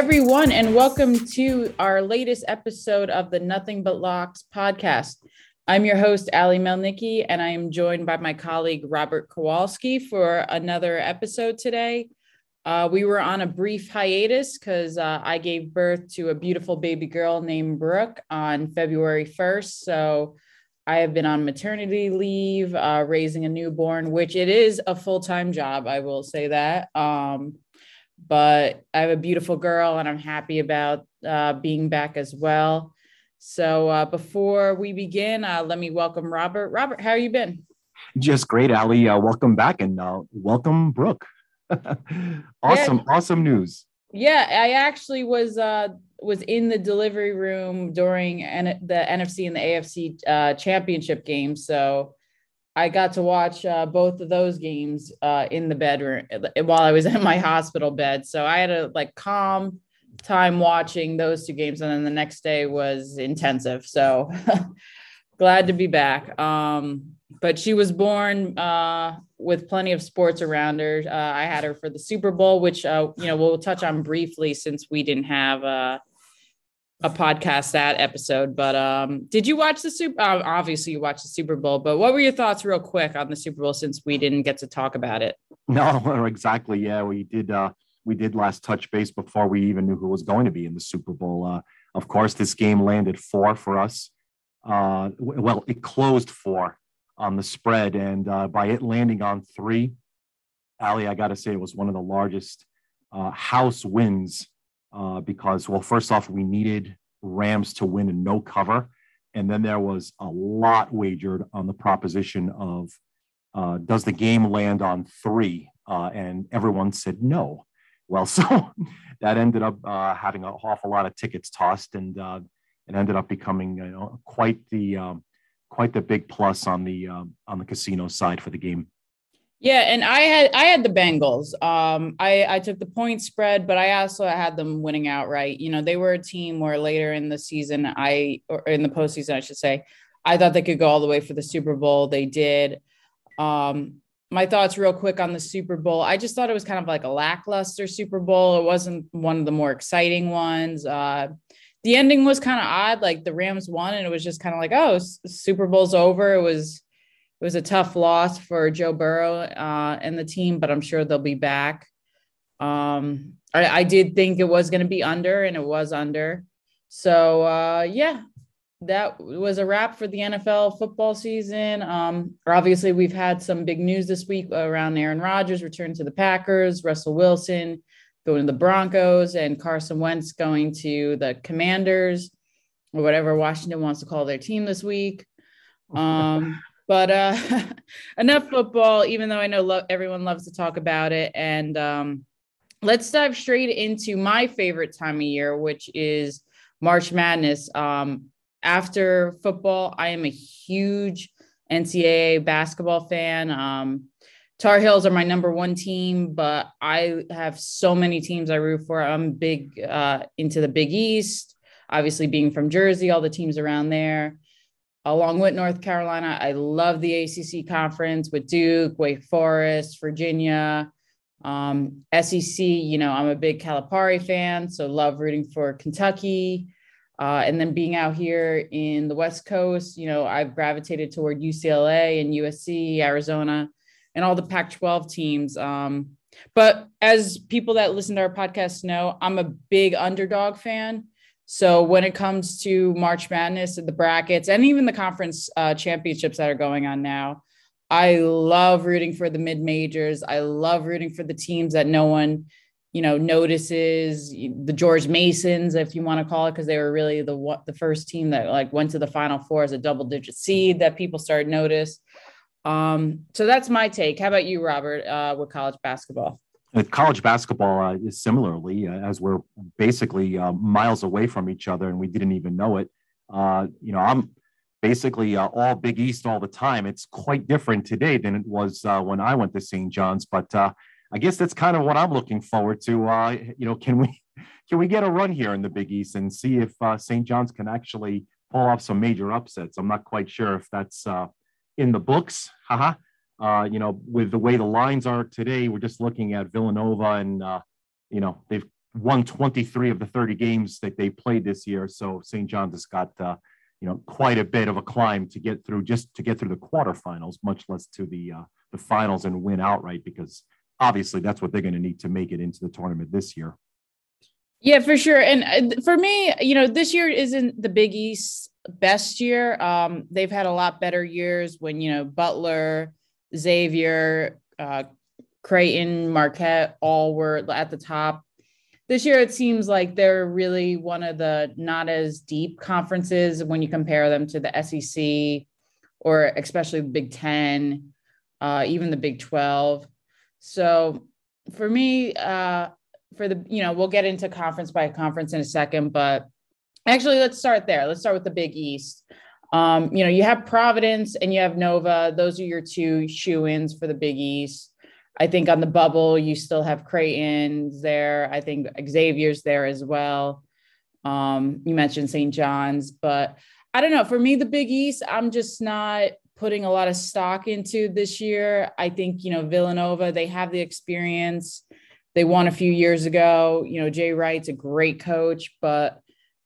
everyone, and welcome to our latest episode of the Nothing But Locks podcast. I'm your host, Ally Mielnicki, and I am joined by my colleague, Robert Kowalski, for another episode today. Uh, we were on a brief hiatus because uh, I gave birth to a beautiful baby girl named Brooke on February 1st. So I have been on maternity leave, uh, raising a newborn, which it is a full time job. I will say that. Um, but I have a beautiful girl and I'm happy about uh, being back as well. So uh, before we begin, uh, let me welcome Robert. Robert, how you been? Just great, Ally. Uh, welcome back and uh, welcome, Brooke. awesome, yeah. awesome news. Yeah, I actually was uh, was in the delivery room during N- the NFC and the AFC uh, championship game. So I got to watch uh, both of those games uh, in the bedroom uh, while I was in my hospital bed. So I had a like calm time watching those two games, and then the next day was intensive. So glad to be back. Um, but she was born uh, with plenty of sports around her. Uh, I had her for the Super Bowl, which uh, you know we'll touch on briefly since we didn't have a podcast that episode. But um, did you watch the Super? Uh, obviously, you watched the Super Bowl. But what were your thoughts, real quick, on the Super Bowl since we didn't get to talk about it? No, exactly. Yeah, we did. Uh, we did last touch base before we even knew who was going to be in the Super Bowl. Uh, of course, this game landed four for us. Uh, well, it closed four on the spread, and uh, by it landing on three, Ally, I got to say it was one of the largest uh, house wins uh, because, well, first off, we needed Rams to win and no cover. And then there was a lot wagered on the proposition of uh, does the game land on three? Uh, and everyone said no. Well, so that ended up uh, having an awful lot of tickets tossed, and uh, it ended up becoming you know, quite the um, quite the big plus on the um, on the casino side for the game. Yeah, and I had I had the Bengals. Um, I I took the point spread, but I also had them winning outright. You know, they were a team where later in the season, I or in the postseason, I should say, I thought they could go all the way for the Super Bowl. They did. Um, my thoughts, real quick, on the Super Bowl. I just thought it was kind of like a lackluster Super Bowl. It wasn't one of the more exciting ones. Uh, the ending was kind of odd. Like the Rams won, and it was just kind of like, oh, Super Bowl's over. It was it was a tough loss for Joe Burrow uh, and the team, but I'm sure they'll be back. Um, I, I, did think it was going to be under, and it was under. So uh, yeah, that was a wrap for the NFL football season. Um, obviously, we've had some big news this week around Aaron Rodgers return to the Packers, Russell Wilson going to the Broncos, and Carson Wentz going to the Commanders or whatever Washington wants to call their team this week. Um, but uh, enough football, even though I know lo- everyone loves to talk about it. And um, let's dive straight into my favorite time of year, which is March Madness. Um, after football, I am a huge NCAA basketball fan. Um, Tar Heels are my number one team, but I have so many teams I root for. I'm big uh, into the Big East, obviously being from Jersey, all the teams around there along with North Carolina. I love the ACC conference with Duke, Wake Forest, Virginia, um, SEC. You know, I'm a big Calipari fan, so love rooting for Kentucky. Uh, and then being out here in the West Coast, you know, I've gravitated toward UCLA and USC, Arizona, and all the Pac 12 teams. Um, but as people that listen to our podcast know, I'm a big underdog fan. So when it comes to March Madness and the brackets and even the conference uh, championships that are going on now, I love rooting for the mid majors. I love rooting for the teams that no one, you know, notices. The George Masons, if you want to call it, because they were really the the first team that like went to the Final Four as a double digit seed that people started notice. Um, so that's my take. How about you, Robert, uh, with college basketball? College basketball uh, is similarly, uh, as we're basically uh, miles away from each other and we didn't even know it. Uh, you know, I'm basically uh, all Big East all the time. It's quite different today than it was uh, when I went to St. John's, but I guess that's kind of what I'm looking forward to. you know, can we can we get a run here in the Big East and see if St. John's can actually pull off some major upsets? I'm not quite sure if that's in the books. Haha. Uh, you know, with the way the lines are today, we're just looking at Villanova, and uh, you know they've won 23 of the 30 games that they played this year. So St. John's has got, uh, you know, quite a bit of a climb to get through, just to get through the quarterfinals, much less to the uh, the finals and win outright, because obviously that's what they're going to need to make it into the tournament this year. Yeah, for sure. And uh, for me, you know, this year isn't the Big East best year. Um, they've had a lot better years when you know Butler, Xavier, uh, Creighton, Marquette, all were at the top. This year, it seems like they're really one of the not as deep conferences when you compare them to the SEC or especially the Big Ten, uh, even the Big 12. So for me, uh, for the, you know, we'll get into conference by conference in a second, but actually, let's start there. Let's start with the Big East. Um, you know, you have Providence and you have Nova. Those are your two shoe ins for the Big East. I think on the bubble, you still have Creighton's there. I think Xavier's there as well. Um, you mentioned St. John's, but I don't know. For me, the Big East, I'm just not putting a lot of stock into this year. I think, you know, Villanova, they have the experience. They won a few years ago. You know, Jay Wright's a great coach, but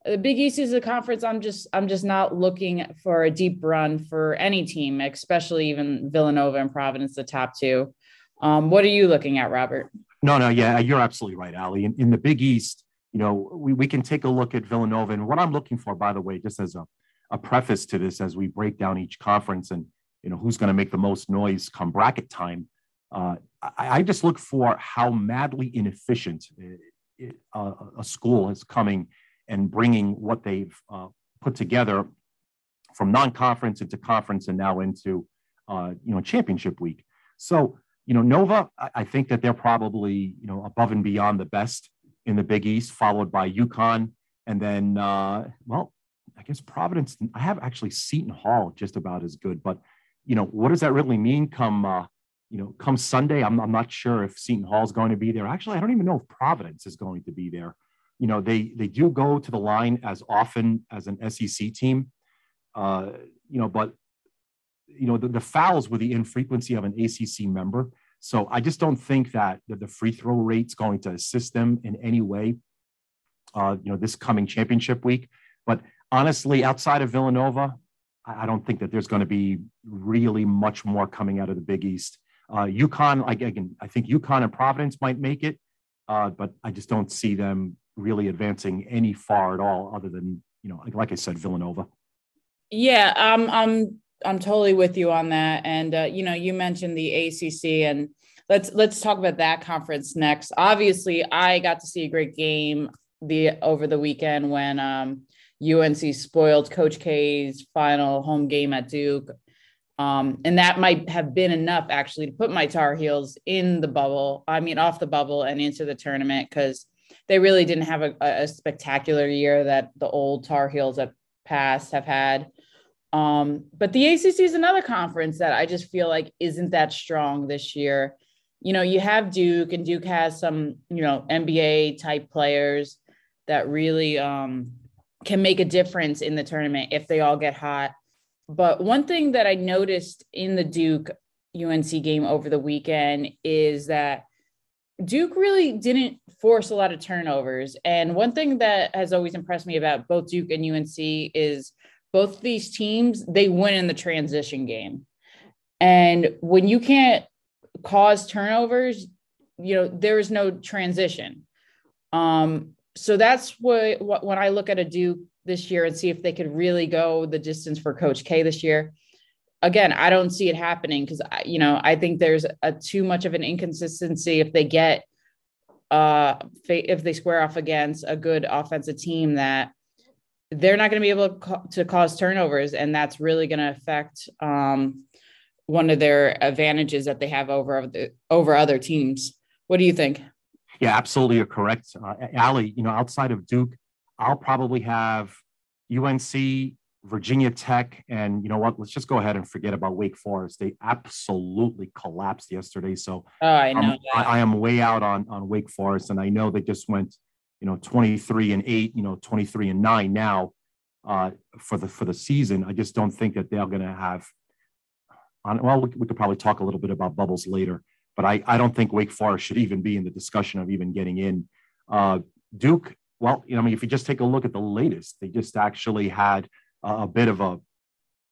the Big East is a conference. I'm just I'm just not looking for a deep run for any team, especially even Villanova and Providence, the top two. Um, what are you looking at, Robert? No, no, yeah, you're absolutely right, Ally. In, in the Big East, you know, we, we can take a look at Villanova. And what I'm looking for, by the way, just as a, a preface to this, as we break down each conference and, you know, who's going to make the most noise come bracket time, uh, I, I, just look for how madly inefficient it, it, uh, a school is coming and bringing what they've uh, put together from non-conference into conference and now into uh, you know championship week. So you know Nova, I, I, think that they're probably you know above and beyond the best in the Big East, followed by UConn, and then uh, well, I guess Providence. I have actually Seton Hall just about as good, but you know what does that really mean? Come uh, you know come Sunday, I'm, I'm not sure if Seton Hall is going to be there. Actually, I don't even know if Providence is going to be there you know they they do go to the line as often as an SEC team, uh, you know, but you know the, the fouls were the infrequency of an ACC member. So I just don't think that, the free throw rate's going to assist them in any way. Uh, you know, this coming championship week. But honestly, outside of Villanova, I, I don't think that there's going to be really much more coming out of the Big East. Uh, UConn, again, I think UConn and Providence might make it, uh, but I just don't see them really advancing any far at all, other than you know, like, like I said, Villanova. Yeah, um, I'm I'm totally with you on that. And uh, you know, you mentioned the ACC, and let's let's talk about that conference next. Obviously, I got to see a great game the over the weekend when um, UNC spoiled Coach K's final home game at Duke. Um, and that might have been enough actually to put my Tar Heels in the bubble. I mean, off the bubble and into the tournament because they really didn't have a, a spectacular year that the old Tar Heels at past have had. Um, but the ACC is another conference that I just feel like isn't that strong this year. You know, you have Duke, and Duke has some, you know, NBA type players that really um, can make a difference in the tournament if they all get hot. But one thing that I noticed in the Duke UNC game over the weekend is that Duke really didn't force a lot of turnovers. And one thing that has always impressed me about both Duke and UNC is both these teams, they win in the transition game. And when you can't cause turnovers, you know, there is no transition. Um, so that's what, what when I look at a Duke this year and see if they could really go the distance for Coach K this year, again, I don't see it happening because you know I think there's a too much of an inconsistency if they get uh if they square off against a good offensive team that they're not going to be able to cause turnovers and that's really going to affect um one of their advantages that they have over the over other teams. What do you think? Yeah, absolutely, you're correct, uh, Ally. You know, outside of Duke, I'll probably have UNC, Virginia Tech, and you know what? Let's just go ahead and forget about Wake Forest. They absolutely collapsed yesterday. So oh, I know I, I, am way out on on Wake Forest, and I know they just went, you know, 23 and eight, you know, 23 and nine now uh, for the for the season. I just don't think that they're going to have. On, well, we, we could probably talk a little bit about bubbles later, but I I don't think Wake Forest should even be in the discussion of even getting in. Uh, Duke, well, you know, I mean, if you just take a look at the latest, they just actually had a, bit of a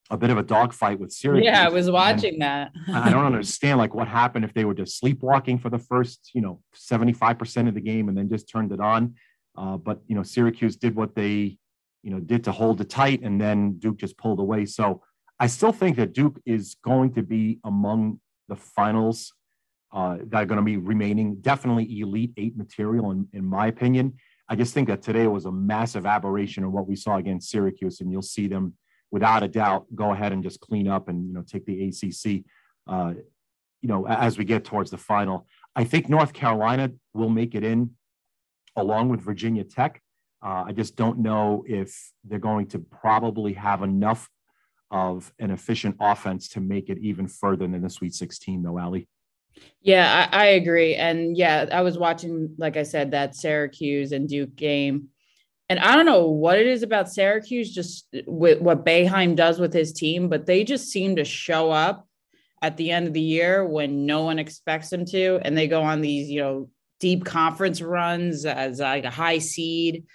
a bit of a dogfight with Syracuse. Yeah, I was watching that. I don't understand like what happened if they were just sleepwalking for the first, you know, 75% of the game and then just turned it on. Uh, but you know, Syracuse did what they, you know, did to hold it tight, and then Duke just pulled away. So I still think that Duke is going to be among the finals uh, that are going to be remaining. Definitely elite eight material, in, in my opinion. I just think that today was a massive aberration of what we saw against Syracuse, and you'll see them without a doubt go ahead and just clean up and you know take the ACC. Uh, you know, as we get towards the final, I think North Carolina will make it in along with Virginia Tech. Uh, I just don't know if they're going to probably have enough of an efficient offense to make it even further than the Sweet 16, though, Ally. Yeah, I, I, agree. And yeah, I was watching, like I said, that Syracuse and Duke game. And I don't know what it is about Syracuse, just with what Boeheim does with his team, but they just seem to show up at the end of the year when no one expects them to. And they go on these, you know, deep conference runs as like a high seed.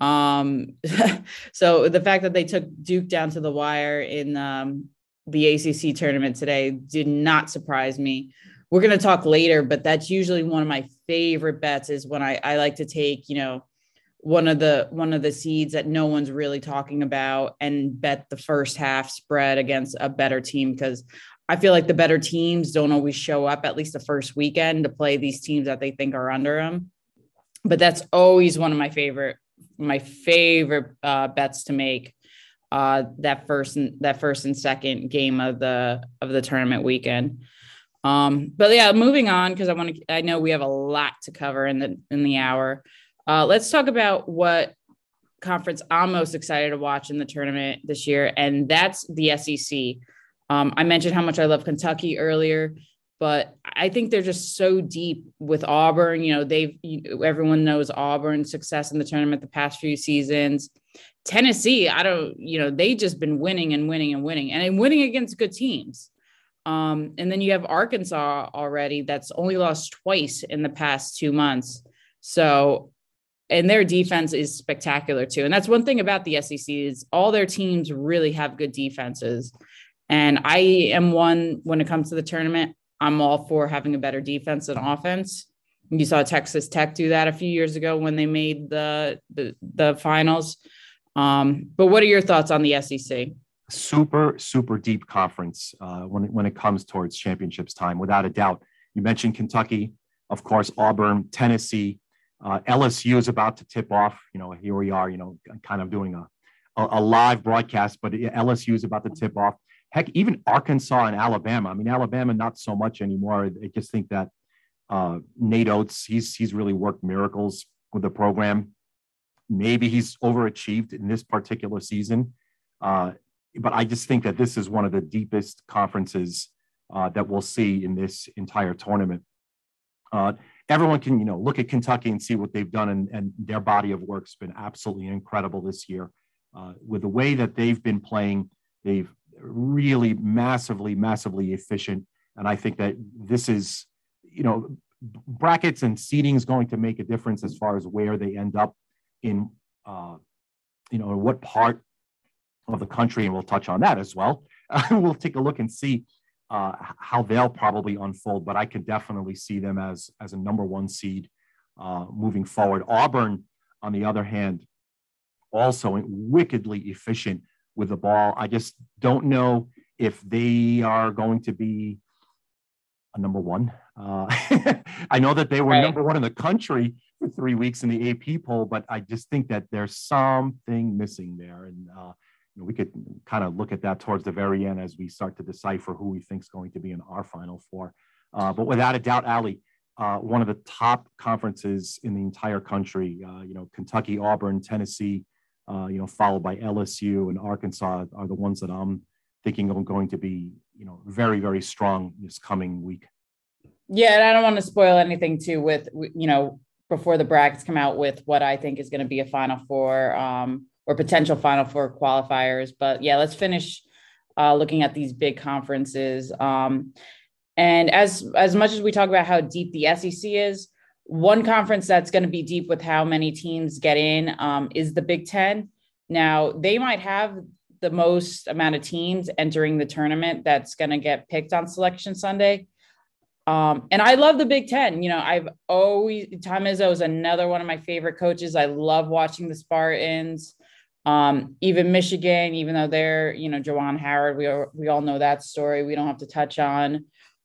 Um, so the fact that they took Duke down to the wire in um, the ACC tournament today did not surprise me. We're going to talk later, but that's usually one of my favorite bets is when I, I like to take, you know, one of the one of the seeds that no one's really talking about and bet the first half spread against a better team because I feel like the better teams don't always show up at least the first weekend to play these teams that they think are under them. But that's always one of my favorite my favorite uh, bets to make uh, that first that first and second game of the of the tournament weekend. Um, but yeah, moving on because I want to. I know we have a lot to cover in the in the hour. Uh, let's talk about what conference I'm most excited to watch in the tournament this year, and that's the SEC. Um, I mentioned how much I love Kentucky earlier, but I think they're just so deep with Auburn. You know, they've everyone knows Auburn's success in the tournament the past few seasons. Tennessee, I don't, you know, they just been winning and winning and winning and winning against good teams. Um, and then you have Arkansas already that's only lost twice in the past two months. So, and their defense is spectacular too. And that's one thing about the SEC is all their teams really have good defenses. And I am one when it comes to the tournament, I'm all for having a better defense than offense. You saw Texas Tech do that a few years ago when they made the the, the finals. Um, but what are your thoughts on the SEC? Super, super deep conference uh, when when it comes towards championships time, without a doubt. You mentioned Kentucky, of course, Auburn, Tennessee, uh, LSU is about to tip off. You know, here we are. You know, kind of doing a a, a live broadcast, but LSU is about to tip off heck, even Arkansas and Alabama. I mean, Alabama not so much anymore. I just think that uh, Nate Oats, he's he's really worked miracles with the program. Maybe he's overachieved in this particular season, uh, but I just think that this is one of the deepest conferences uh, that we'll see in this entire tournament. Uh, everyone can, you know, look at Kentucky and see what they've done, and, and their body of work's been absolutely incredible this year. Uh, with the way that they've been playing, they've really massively, massively efficient. And I think that this is, you know, brackets and seating is going to make a difference as far as where they end up in, uh, you know, what part of the country, and we'll touch on that as well. Uh, we'll take a look and see uh, how they'll probably unfold, but I could definitely see them as as a number one seed uh, moving forward. Auburn, on the other hand, also wickedly efficient with the ball. I just don't know if they are going to be a number one. Uh, I know that they were right. number one in the country for three weeks in the AP poll, but I just think that there's something missing there. And uh, we could kind of look at that towards the very end as we start to decipher who we think is going to be in our final four. Uh, but without a doubt, Ally, uh, one of the top conferences in the entire country, uh, you know, Kentucky, Auburn, Tennessee, uh, you know, followed by LSU and Arkansas are the ones that I'm thinking are going to be, you know, very, very strong this coming week. Yeah, and I don't want to spoil anything too with, you know, before the brackets come out with what I think is going to be a Final Four um, or potential Final Four qualifiers. But yeah, let's finish uh, looking at these big conferences. Um, and as as much as we talk about how deep the SEC is, one conference that's going to be deep with how many teams get in um, is the Big Ten. Now, they might have the most amount of teams entering the tournament that's going to get picked on Selection Sunday. Um, and I love the Big Ten. You know, I've always Tom Izzo is another one of my favorite coaches. I love watching the Spartans. Um, even Michigan, even though they're, you know, Juwan Howard, we are, we all know that story. We don't have to touch on.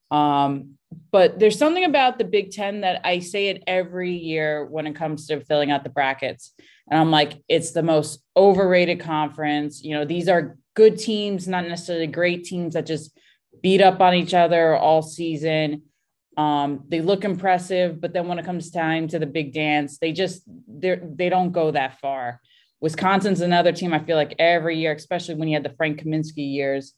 Um, but there's something about the Big Ten that I say it every year when it comes to filling out the brackets. And I'm like, it's the most overrated conference. You know, these are good teams, not necessarily great teams that just beat up on each other all season. Um, they look impressive, but then when it comes time to the big dance, they just they they don't go that far. Wisconsin's another team I feel like every year, especially when you had the Frank Kaminsky years,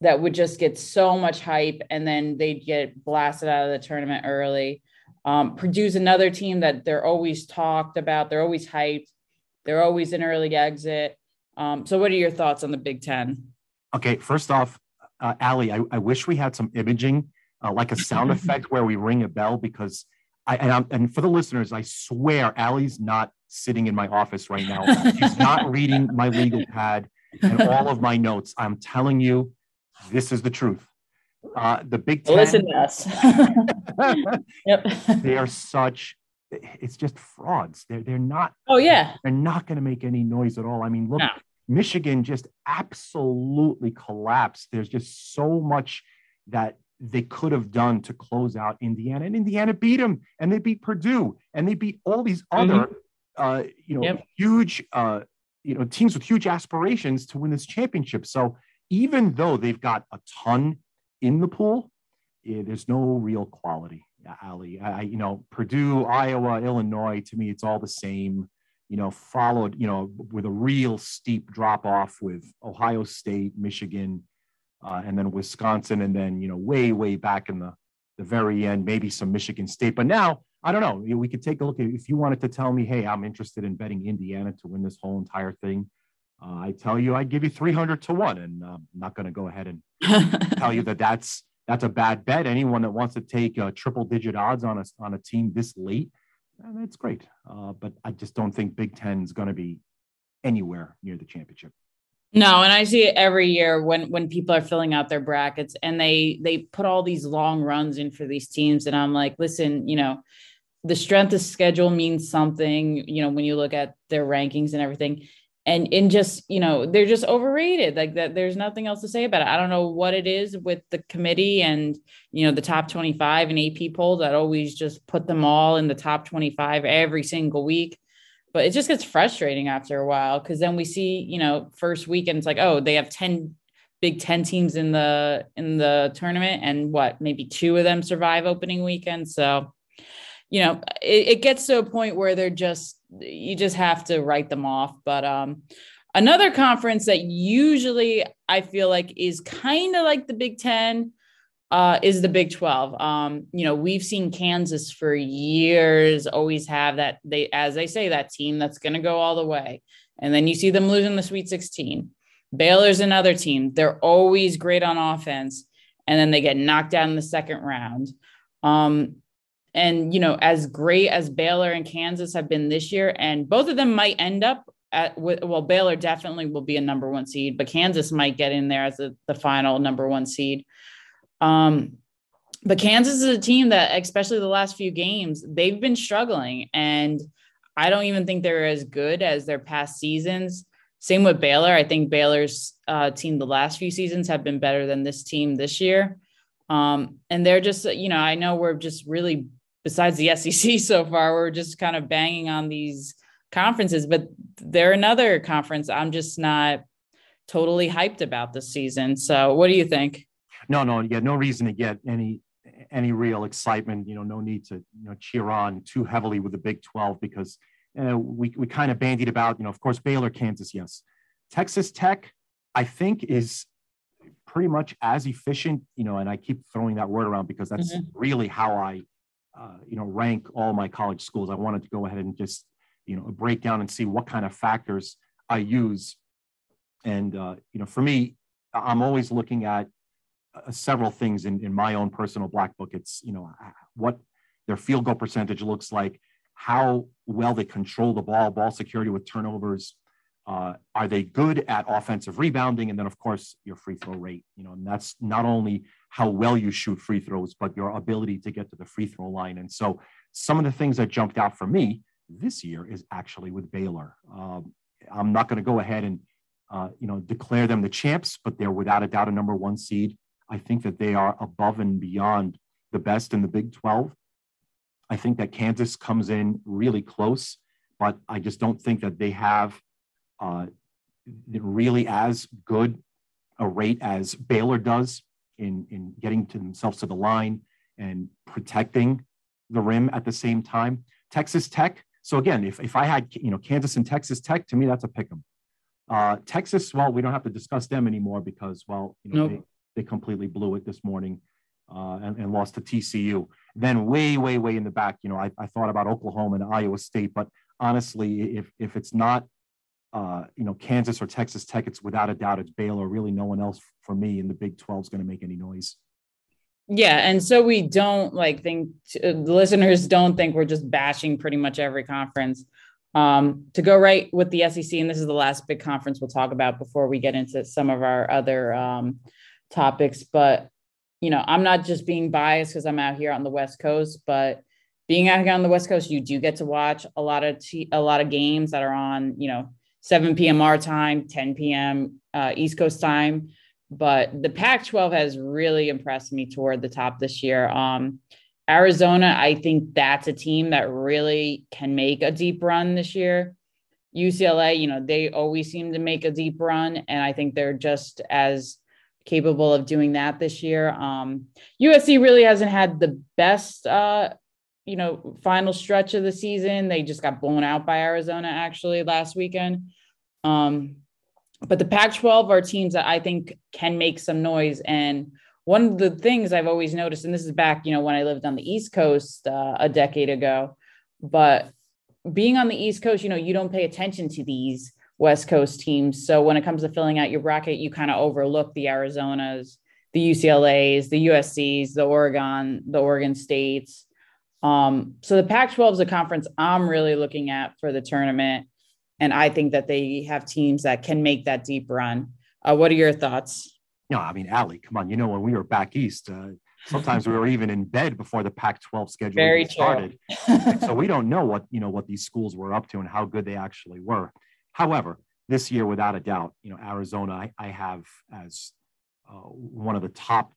that would just get so much hype and then they'd get blasted out of the tournament early. Um, Purdue's another team that they're always talked about, they're always hyped, they're always an early exit. Um, so, what are your thoughts on the Big Ten? Okay, first off, uh, Ally, I, I wish we had some imaging, uh, like a sound effect where we ring a bell because I and, and for the listeners, I swear Ally's not sitting in my office right now. She's not reading my legal pad and all of my notes. I'm telling you, this is the truth. Uh, the Big Ten. Listen to us. yep. They are such. It's just frauds. They're they're not. Oh yeah. They're not going to make any noise at all. I mean, look, no. Michigan just absolutely collapsed. There's just so much that they could have done to close out Indiana, and Indiana beat them, and they beat Purdue, and they beat all these other, mm-hmm. Uh, you know, yep. huge, uh, you know, teams with huge aspirations to win this championship. So even though they've got a ton in the pool, yeah, there's no real quality. Ally, I, you know, Purdue, Iowa, Illinois. To me, it's all the same. You know, followed, you know, with a real steep drop off with Ohio State, Michigan, uh, and then Wisconsin, and then you know way way back in the the very end, maybe some Michigan State. But now I don't know. We could take a look at if you wanted to tell me, hey, I'm interested in betting Indiana to win this whole entire thing. Uh, I tell you, I'd give you 300 to one, and uh, I'm not going to go ahead and tell you that that's that's a bad bet. Anyone that wants to take uh, triple digit odds on a on a team this late, that's great. Uh, but I just don't think Big Ten is going to be anywhere near the championship. No, and I see it every year when when people are filling out their brackets and they they put all these long runs in for these teams, and I'm like, listen, you know, the strength of schedule means something. You know, when you look at their rankings and everything, and in just you know they're just overrated like that there's nothing else to say about it i don't know what it is with the committee and you know the top 25 and ap polls that always just put them all in the top 25 every single week but it just gets frustrating after a while because then we see you know first weekend it's like oh they have 10 big 10 teams in the in the tournament and what maybe two of them survive opening weekend. So you know it, it gets to a point where they're just you just have to write them off. But um another conference that usually i feel like is kind of like the big 10 uh, is the Big 12. Um, you know, we've seen Kansas for years always have that they, as they say, that team that's going to go all the way. And then you see them losing the Sweet 16. Baylor's another team. They're always great on offense, and then they get knocked out in the second round. Um, and you know, as great as Baylor and Kansas have been this year, and both of them might end up at well, Baylor definitely will be a number one seed, but Kansas might get in there as a, the final number one seed. Um, but Kansas is a team that, especially the last few games, they've been struggling. And I don't even think they're as good as their past seasons. Same with Baylor. I think Baylor's uh, team the last few seasons have been better than this team this year. Um, and they're just, you know, I know we're just really, besides the SEC so far, we're just kind of banging on these conferences, but they're another conference I'm just not totally hyped about this season. So, what do you think? No, no, yeah, no reason to get any any real excitement. You know, no need to you know cheer on too heavily with the Big 12 because uh, we we kind of bandied about. You know, of course, Baylor, Kansas, yes, Texas Tech, I think is pretty much as efficient. You know, and I keep throwing that word around because that's mm-hmm. really how I, uh, you know, rank all my college schools. I wanted to go ahead and just you know break down and see what kind of factors I use. And uh, you know, for me, I'm always looking at uh, several things in, in my own personal black book. It's, you know, what, their field goal percentage looks like, how well they control the ball, ball security with turnovers. Uh, are they good at offensive rebounding? And then, of course, your free throw rate. You know, and that's not only how well you shoot free throws, but your ability to get to the free throw line. And so, some of the things that jumped out for me this year is actually with Baylor. Um, I'm not going to go ahead and uh, you know declare them the champs, but they're without a doubt a number one seed. I think that they are above and beyond the best in the Big 12. I think that Kansas comes in really close, but I just don't think that they have uh, really as good a rate as Baylor does in, in getting to themselves to the line and protecting the rim at the same time. Texas Tech. So again, if, if I had you know Kansas and Texas Tech, to me that's a pick 'em. Uh, Texas, well, we don't have to discuss them anymore because well, you know, nope. They, completely blew it this morning uh, and, and, lost to TCU. Then way, way, way in the back, you know, I, I thought about Oklahoma and Iowa State, but honestly, if if it's not uh, you know, Kansas or Texas Tech, it's without a doubt it's Baylor. Really, no one else for me in the Big 12 is going to make any noise. Yeah, and so we don't like think uh, listeners don't think we're just bashing pretty much every conference. Um, to go right with the SEC, and this is the last big conference we'll talk about before we get into some of our other um, topics. But you know, I'm not just being biased because I'm out here on the West Coast, but being out here on the West Coast, you do get to watch a lot of t- a lot of games that are on, you know, 7 p.m. our time, 10 p.m. Uh, East Coast time. But the Pac 12 has really impressed me toward the top this year. Um, Arizona, I think that's a team that really can make a deep run this year. UCLA, you know, they always seem to make a deep run, and I think they're just as capable of doing that this year. Um, USC really hasn't had the best, uh, you know, final stretch of the season. They just got blown out by Arizona actually last weekend. Um, but the Pac 12 are teams that I think can make some noise. And one of the things I've always noticed, and this is back, you know, when I lived on the East Coast uh, a decade ago, but being on the East Coast, you know, you don't pay attention to these West Coast teams. So when it comes to filling out your bracket, you kind of overlook the Arizonas, the UCLA's, the USC's, the Oregon, the Oregon States. Um, so the Pac 12 is a conference I'm really looking at for the tournament. And I think that they have teams that can make that deep run. Uh, what are your thoughts? No, I mean, Ally, come on. You know, when we were back east, uh, sometimes we were even in bed before the Pac-12 schedule Very started. so we don't know what you know what these schools were up to and how good they actually were. However, this year, without a doubt, you know, Arizona, I, I have as uh, one of the top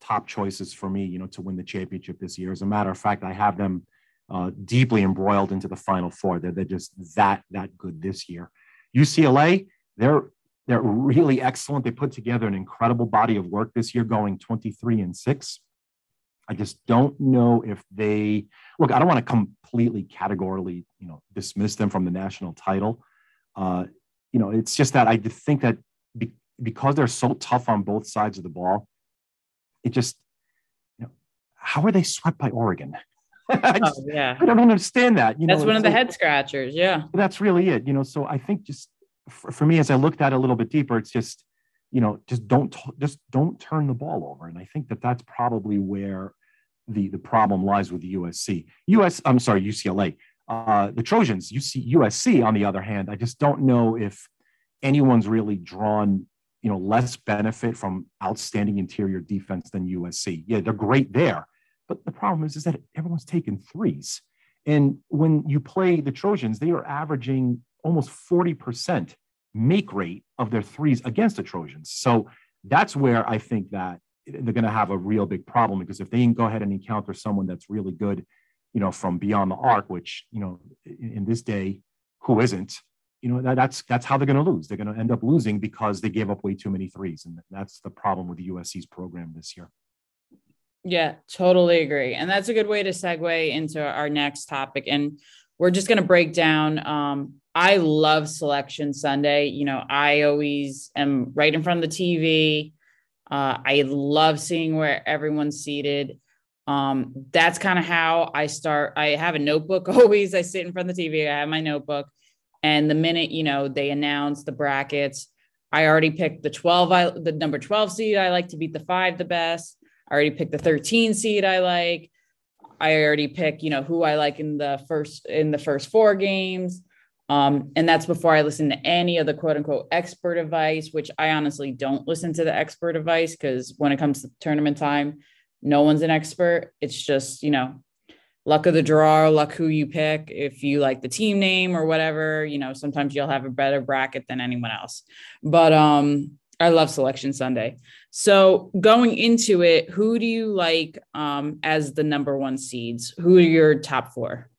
top choices for me, you know, to win the championship this year. As a matter of fact, I have them uh, deeply embroiled into the Final Four. They're, they're just that that good this year. UCLA, they're they're really excellent. They put together an incredible body of work this year, going 23 and six. I just don't know if they look. I don't want to completely categorically, you know, dismiss them from the national title. Uh, you know, it's just that I think that be, because they're so tough on both sides of the ball, it just, you know, how are they swept by Oregon? I just, oh, yeah. I don't understand that. You that's know, one of the head scratchers. Yeah. That's really it. You know, so I think just for, for me, as I looked at it a little bit deeper, it's just, you know, just don't, just don't turn the ball over. And I think that that's probably where the, the problem lies with the USC. US, I'm sorry, UCLA. Uh, the Trojans, UC, USC, on the other hand, I just don't know if anyone's really drawn you know less benefit from outstanding interior defense than USC. Yeah, they're great there, but the problem is, is that everyone's taking threes. And when you play the Trojans, they are averaging almost 40% make rate of their threes against the Trojans. So that's where I think that they're going to have a real big problem because if they can go ahead and encounter someone that's really good, you know, from beyond the arc, which, you know, in, in this day, who isn't, you know, that, that's that's how they're going to lose. They're going to end up losing because they gave up way too many threes. And that's the problem with the USC's program this year. Yeah, totally agree. And that's a good way to segue into our next topic. And we're just going to break down. Um, I love Selection Sunday. You know, I always am right in front of the TV. Uh, I love seeing where everyone's seated. Um, that's kind of how I start. I have a notebook always. I sit in front of the TV. I have my notebook. And the minute, you know, they announce the brackets, I already picked the 12, I, the number 12 seed. I like to beat the five the best. I already picked the 13 seed I like. I already pick, you know, who I like in the first in the first four games. Um, and that's before I listen to any of the quote unquote expert advice, which I honestly don't listen to the expert advice because when it comes to tournament time, no one's an expert. It's just, you know, luck of the draw, luck who you pick. If you like the team name or whatever, you know, sometimes you'll have a better bracket than anyone else. But um, I love Selection Sunday. So going into it, who do you like um, as the number one seeds? Who are your top four?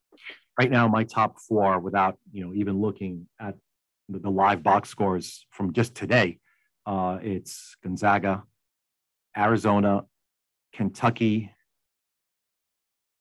Right now, my top four, without you know even looking at the live box scores from just today, uh, it's Gonzaga, Arizona, Kentucky,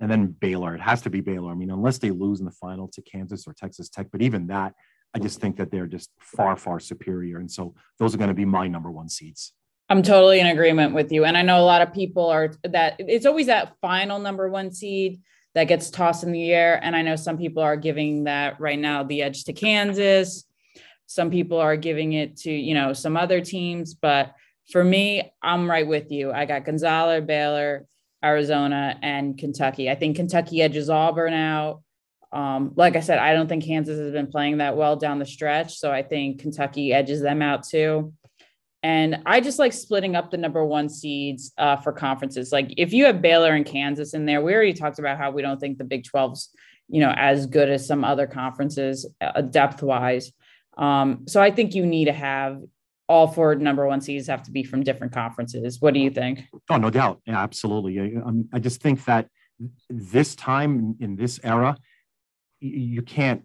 and then Baylor. It has to be Baylor. I mean, unless they lose in the final to Kansas or Texas Tech, but even that, I just think that they're just far, far superior. And so those are going to be my number one seeds. I'm totally in agreement with you. And I know a lot of people are that it's always that final number one seed that gets tossed in the air. And I know some people are giving that right now the edge to Kansas. Some people are giving it to, you know, some other teams. But for me, I'm right with you. I got Gonzaga, Baylor, Arizona, and Kentucky. I think Kentucky edges Auburn out. Um, like I said, I don't think Kansas has been playing that well down the stretch. So I think Kentucky edges them out too. And I just like splitting up the number one seeds uh, for conferences. Like if you have Baylor and Kansas in there, we already talked about how we don't think the Big 12's, you know, as good as some other conferences uh, depth wise. Um, so I think you need to have all four number one seeds have to be from different conferences. What do you think? Oh, no doubt. Yeah, absolutely. I, um, I just think that this time in this era, you can't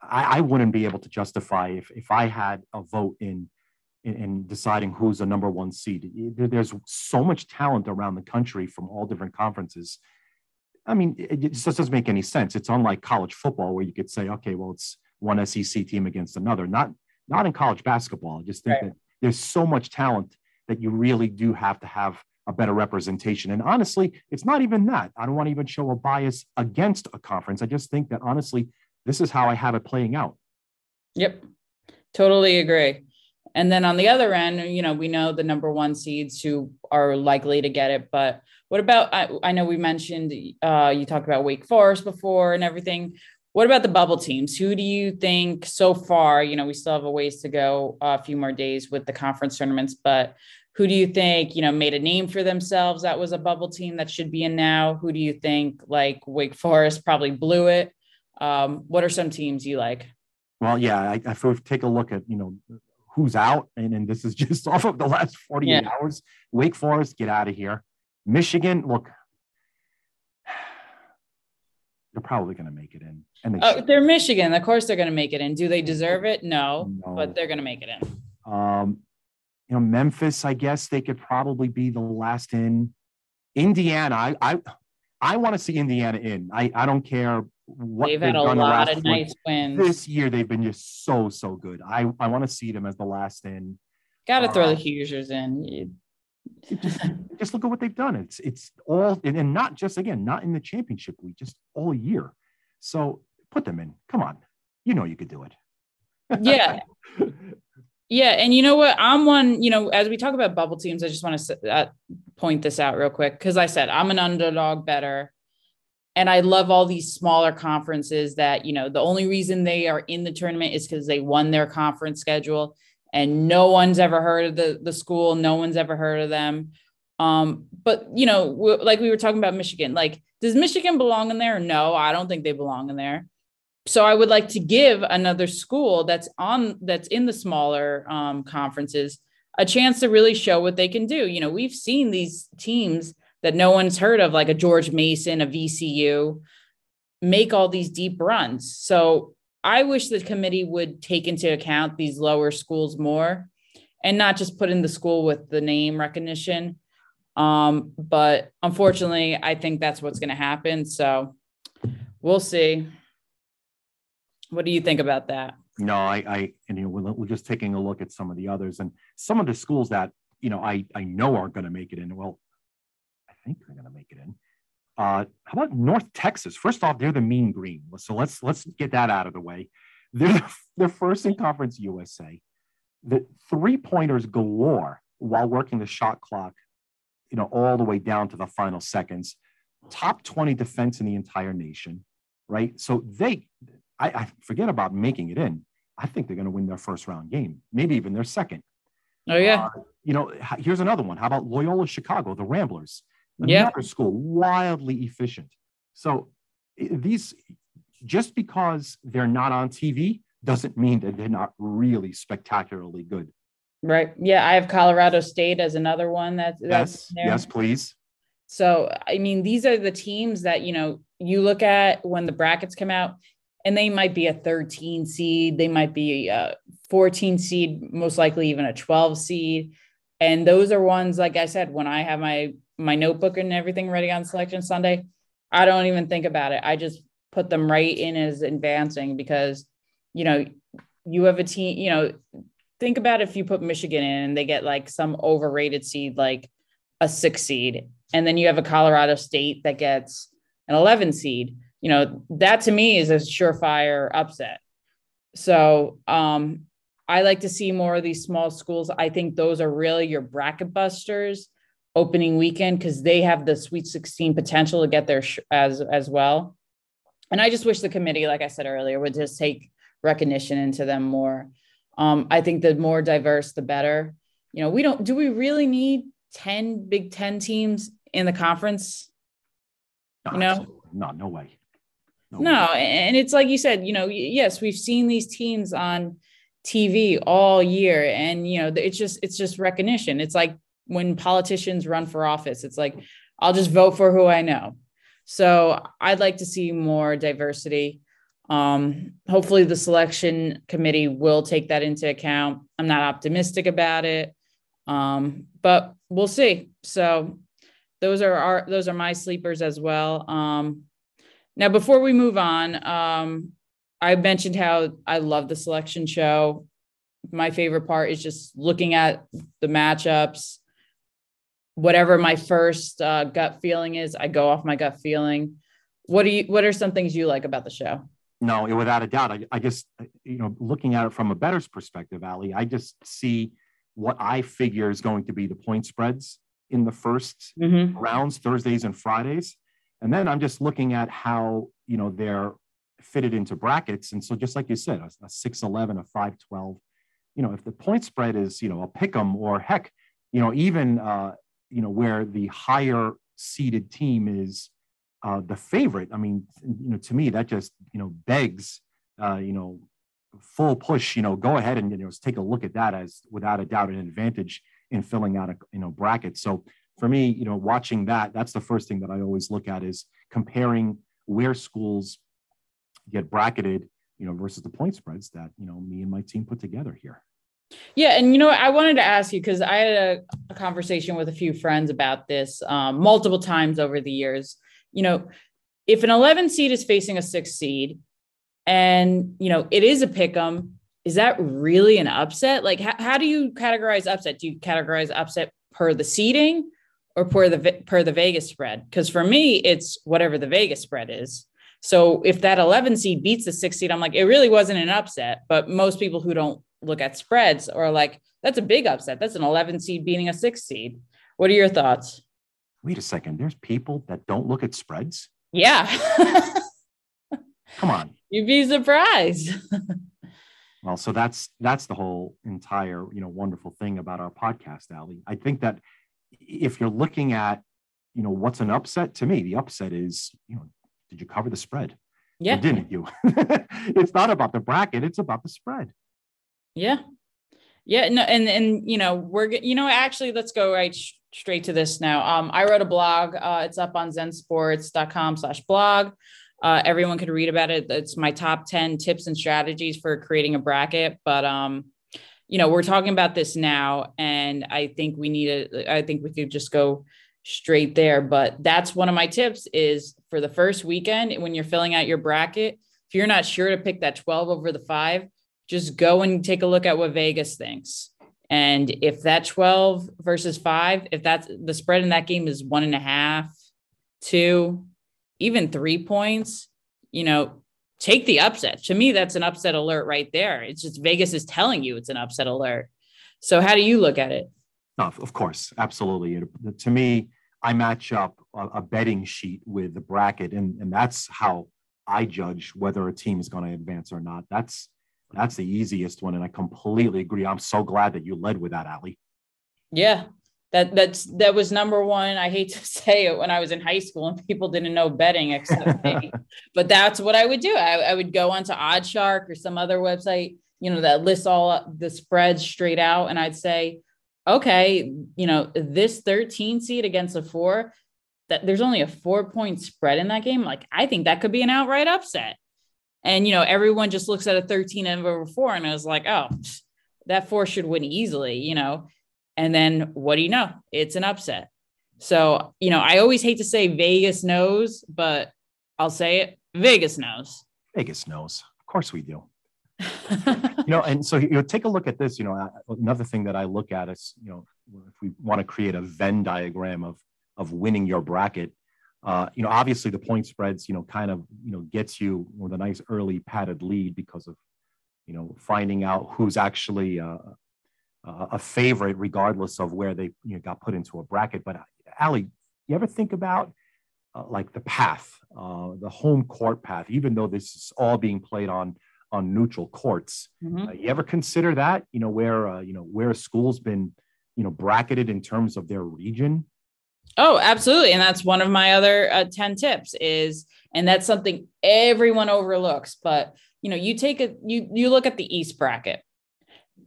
I, I, wouldn't be able to justify if, if I had a vote in, in, in deciding who's the number one seed. There's so much talent around the country from all different conferences. I mean, it, it just doesn't make any sense. It's unlike college football where you could say, okay, well, it's one SEC team against another. Not not in college basketball. I just think right. that there's so much talent that you really do have to have a better representation. And honestly, it's not even that. I don't want to even show a bias against a conference. I just think that honestly, this is how I have it playing out. Yep. Totally agree. And then on the other end, you know, we know the number one seeds who are likely to get it. But what about, I, I know we mentioned, uh, you talked about Wake Forest before and everything. What about the bubble teams? Who do you think so far? You know, we still have a ways to go, a few more days with the conference tournaments, but who do you think, you know, made a name for themselves that was a bubble team that should be in now? Who do you think, like Wake Forest, probably blew it? Um, what are some teams you like? Well, yeah, I, if we take a look at, you know, who's out, and, and this is just off of the last 48 yeah. hours. Wake Forest, get out of here. Michigan, look, they're probably going to make it in. And they oh, they're Michigan. Of course, they're going to make it in. Do they deserve it? No, no. but they're going to make it in. Um, you know, Memphis, I guess they could probably be the last in. Indiana, I I, I want to see Indiana in. I, I don't care what they've, they've had a lot of nice wins. This year they've been just so, so good. I, I want to see them as the last in. Gotta uh, throw the Hoosiers in. Just, just look at what they've done. It's it's all and, and not just again, not in the championship week, just all year. So put them in. Come on. You know you could do it. Yeah. Yeah, and you know what? I'm one. You know, as we talk about bubble teams, I just want to uh, point this out real quick because I said I'm an underdog better, and I love all these smaller conferences that you know the only reason they are in the tournament is because they won their conference schedule, and no one's ever heard of the the school, no one's ever heard of them. Um, but you know, like we were talking about Michigan, like does Michigan belong in there? No, I don't think they belong in there so I would like to give another school that's on that's in the smaller um, conferences a chance to really show what they can do. You know, we've seen these teams that no one's heard of, like a George Mason, a VCU, make all these deep runs. So I wish the committee would take into account these lower schools more and not just put in the school with the name recognition. Um, but unfortunately, I think that's what's going to happen. So we'll see. What do you think about that? No, I, I, and you know, we're, we're just taking a look at some of the others and some of the schools that you know I I know aren't going to make it in. Well, I think they're going to make it in. Uh, how about North Texas? First off, they're the mean green. So let's let's get that out of the way. They're the first in Conference USA. The three pointers galore while working the shot clock, you know, all the way down to the final seconds. top 20 defense in the entire nation, right? So they, I, I forget about making it in. I think they're going to win their first round game, maybe even their second. Oh yeah. Uh, you know, here's another one. How about Loyola Chicago, the Ramblers? Another yeah. school, wildly efficient. So these, just because they're not on TV, doesn't mean that they're not really spectacularly good. Right. Yeah, I have Colorado State as another one that's, that's yes, yes, please. So, I mean, these are the teams that, you know, you look at when the brackets come out and they might be a 13 seed, they might be a 14 seed, most likely even a 12 seed. And those are ones, like I said, when I have my my notebook and everything ready on selection Sunday, I don't even think about it. I just put them right in as advancing because, you know, you have a team, you know, think about if you put Michigan in and they get like some overrated seed, like a six seed, and then you have a Colorado State that gets an 11 seed, you know, that to me is a surefire upset. So um, I like to see more of these small schools. I think those are really your bracket busters opening weekend because they have the Sweet 16 potential to get there sh- as as well. And I just wish the committee, like I said earlier, would just take recognition into them more. Um, I think the more diverse, the better. You know, we don't. Do we really need 10 Big Ten teams in the conference? No, you know, no, no way. No, no way. and it's like you said. You know, yes, we've seen these teams on TV all year, and you know, it's just it's just recognition. It's like when politicians run for office, it's like I'll just vote for who I know. So I'd like to see more diversity. Um, hopefully, the selection committee will take that into account. I'm not optimistic about it, um, but we'll see. So those are our those are my sleepers as well. Um, now, before we move on, um, I mentioned how I love the selection show. My favorite part is just looking at the matchups. Whatever my first uh, gut feeling is, I go off my gut feeling. What do you? What are some things you like about the show? No, without a doubt. I, I just, you know, looking at it from a better's perspective, Ally, I just see what I figure is going to be the point spreads in the 1st mm-hmm. rounds, Thursdays and Fridays. And then I'm just looking at how, you know, they're fitted into brackets. And so just like you said, a, a 6'11, a 5'12, you know, if the point spread is, you know, a pick 'em or heck, you know, even, uh, you know, where the higher seeded team is uh, the favorite, I mean, you know, to me, that just, you know, begs, uh, you know, full push, you know, go ahead and, you know, take a look at that as without a doubt an advantage in filling out a, you know, bracket. So for me, you know, watching that, that's the first thing that I always look at is comparing where schools get bracketed, you know, versus the point spreads that, you know, me and my team put together here. Yeah, and you know, I wanted to ask you because I had a, a, conversation with a few friends about this um, multiple times over the years. You know, if an 11 seed is facing a six seed, and you know it is a pick 'em, is that really an upset? Like, how, how do you categorize upset? Do you categorize upset per the seeding or per the per the Vegas spread? Because for me, it's whatever the Vegas spread is. So if that 11 seed beats the six seed, I'm like, it really wasn't an upset. But most people who don't look at spreads or like, that's a big upset. That's an 11 seed beating a six seed. What are your thoughts? Wait a second. There's people that don't look at spreads. Yeah. Come on. You'd be surprised. well, so that's that's the whole entire you know wonderful thing about our podcast, Ally. I think that if you're looking at you know what's an upset to me, the upset is you know did you cover the spread? Yeah. Or didn't you? it's not about the bracket, it's about the spread. Yeah. Yeah, no, and and you know we're you know actually let's go right sh- straight to this now. Um, I wrote a blog. Uh, it's up on ZenSports.com/blog. Uh, everyone can read about it. It's my top ten tips and strategies for creating a bracket. But um, you know we're talking about this now, and I think we need a. I think we could just go straight there. But that's one of my tips is for the first weekend when you're filling out your bracket, if you're not sure to pick that 12 over the five, just go and take a look at what Vegas thinks. And if that 12 versus five, if that's the spread in that game is one and a half, two, even three points, you know, take the upset. To me, that's an upset alert right there. It's just Vegas is telling you it's an upset alert. So, how do you look at it? Of course, absolutely. To me, I match up a, a betting sheet with the bracket, and and that's how I judge whether a team is going to advance or not. That's that's the easiest one, and I completely agree. I'm so glad that you led with that, Ally. Yeah, that that's that was number one. I hate to say it when I was in high school and people didn't know betting except me, but that's what I would do. I, I would go onto OddsShark or some other website, you know, that lists all the spreads straight out, and I'd say, okay, you know, this 13 seed against a four, that there's only a four point spread in that game. Like I think that could be an outright upset. And you know, everyone just looks at a 13 and over four and I was like, oh, that four should win easily, you know. And then what do you know? It's an upset. So, you know, I always hate to say Vegas knows, but I'll say it Vegas knows. Vegas knows. Of course we do. you know, and so you know, take a look at this. You know, another thing that I look at is, you know, if we want to create a Venn diagram of of winning your bracket, uh, you know, obviously the point spreads, you know, kind of, you know, gets you with a nice early padded lead because of, you know, finding out who's actually uh, a favorite, regardless of where they you know, got put into a bracket. But Ally, you ever think about uh, like the path, uh, the home court path, even though this is all being played on on neutral courts? Mm-hmm. Uh, you ever consider that? You know where uh, you know where a school's been you know bracketed in terms of their region. Oh, absolutely, and that's one of my other uh, ten tips is, and that's something everyone overlooks. But you know, you take a you you look at the East bracket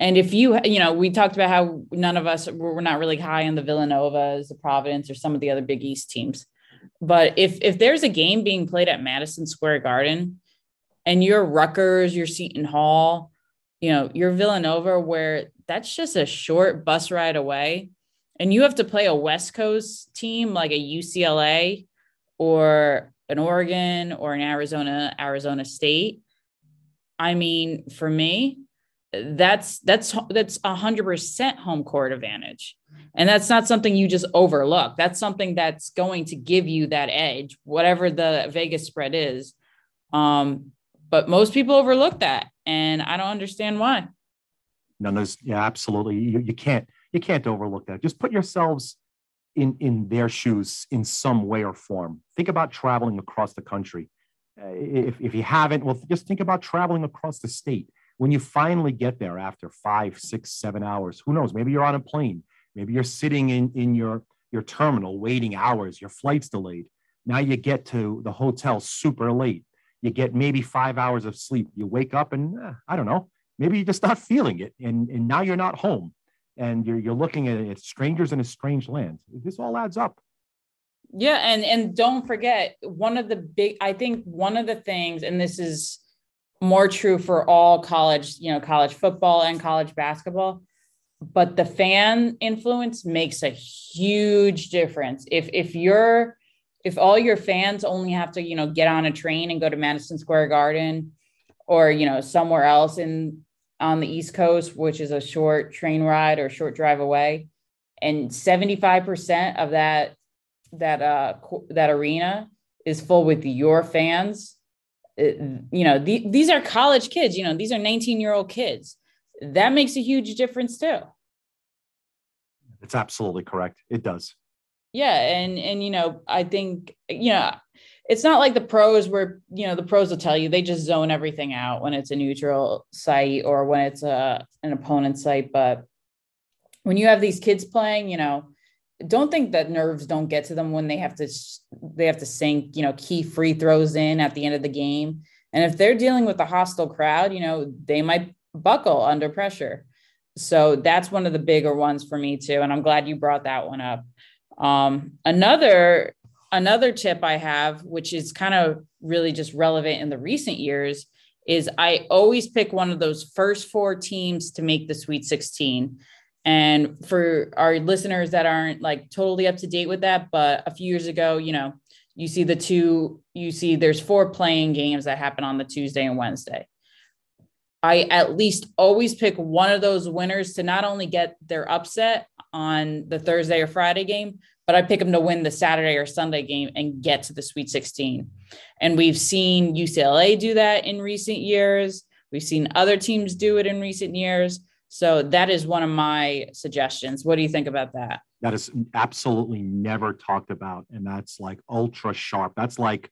and if you, you know, we talked about how none of us were not really high on the Villanovas, the Providence, or some of the other Big East teams. But if if there's a game being played at Madison Square Garden, and you're Rutgers, you're Seton Hall, you know, you're Villanova, where that's just a short bus ride away, and you have to play a West Coast team like a UCLA or an Oregon or an Arizona, Arizona State. I mean, for me, that's that's that's a hundred percent home court advantage. And that's not something you just overlook. That's something that's going to give you that edge, whatever the Vegas spread is. Um, but most people overlook that, and I don't understand why. No, there's yeah, absolutely. You, you can't you can't overlook that. Just put yourselves in in their shoes in some way or form. Think about traveling across the country. Uh, if if you haven't, well, just think about traveling across the state when you finally get there after five, six, seven hours, who knows? Maybe you're on a plane. Maybe you're sitting in, in your, your terminal waiting hours, your flight's delayed. Now you get to the hotel super late. You get maybe five hours of sleep. You wake up and eh, I don't know, maybe you're just not feeling it. And, and now you're not home and you're, you're looking at, at strangers in a strange land. This all adds up. Yeah. And, and don't forget one of the big, I think one of the things, and this is, more true for all college, you know, college football and college basketball. But the fan influence makes a huge difference. If if you're if all your fans only have to, you know, get on a train and go to Madison Square Garden or, you know, somewhere else in on the East Coast, which is a short train ride or short drive away, and 75% of that that uh that arena is full with your fans you know, the, these are college kids, you know, these are 19 year old kids. That makes a huge difference too. It's absolutely correct. It does. Yeah. And, and, you know, I think, you know, it's not like the pros where, you know, the pros will tell you they just zone everything out when it's a neutral site or when it's a, an opponent site. But when you have these kids playing, you know, don't think that nerves don't get to them when they have to they have to sink you know key free throws in at the end of the game and if they're dealing with a hostile crowd you know they might buckle under pressure so that's one of the bigger ones for me too and i'm glad you brought that one up um, another another tip i have which is kind of really just relevant in the recent years is i always pick one of those first four teams to make the sweet 16 and for our listeners that aren't like totally up to date with that, but a few years ago, you know, you see the two, you see there's four playing games that happen on the Tuesday and Wednesday. I at least always pick one of those winners to not only get their upset on the Thursday or Friday game, but I pick them to win the Saturday or Sunday game and get to the Sweet 16. And we've seen UCLA do that in recent years. We've seen other teams do it in recent years. So that is one of my suggestions. What do you think about that? that is absolutely never talked about. And that's like ultra sharp. That's like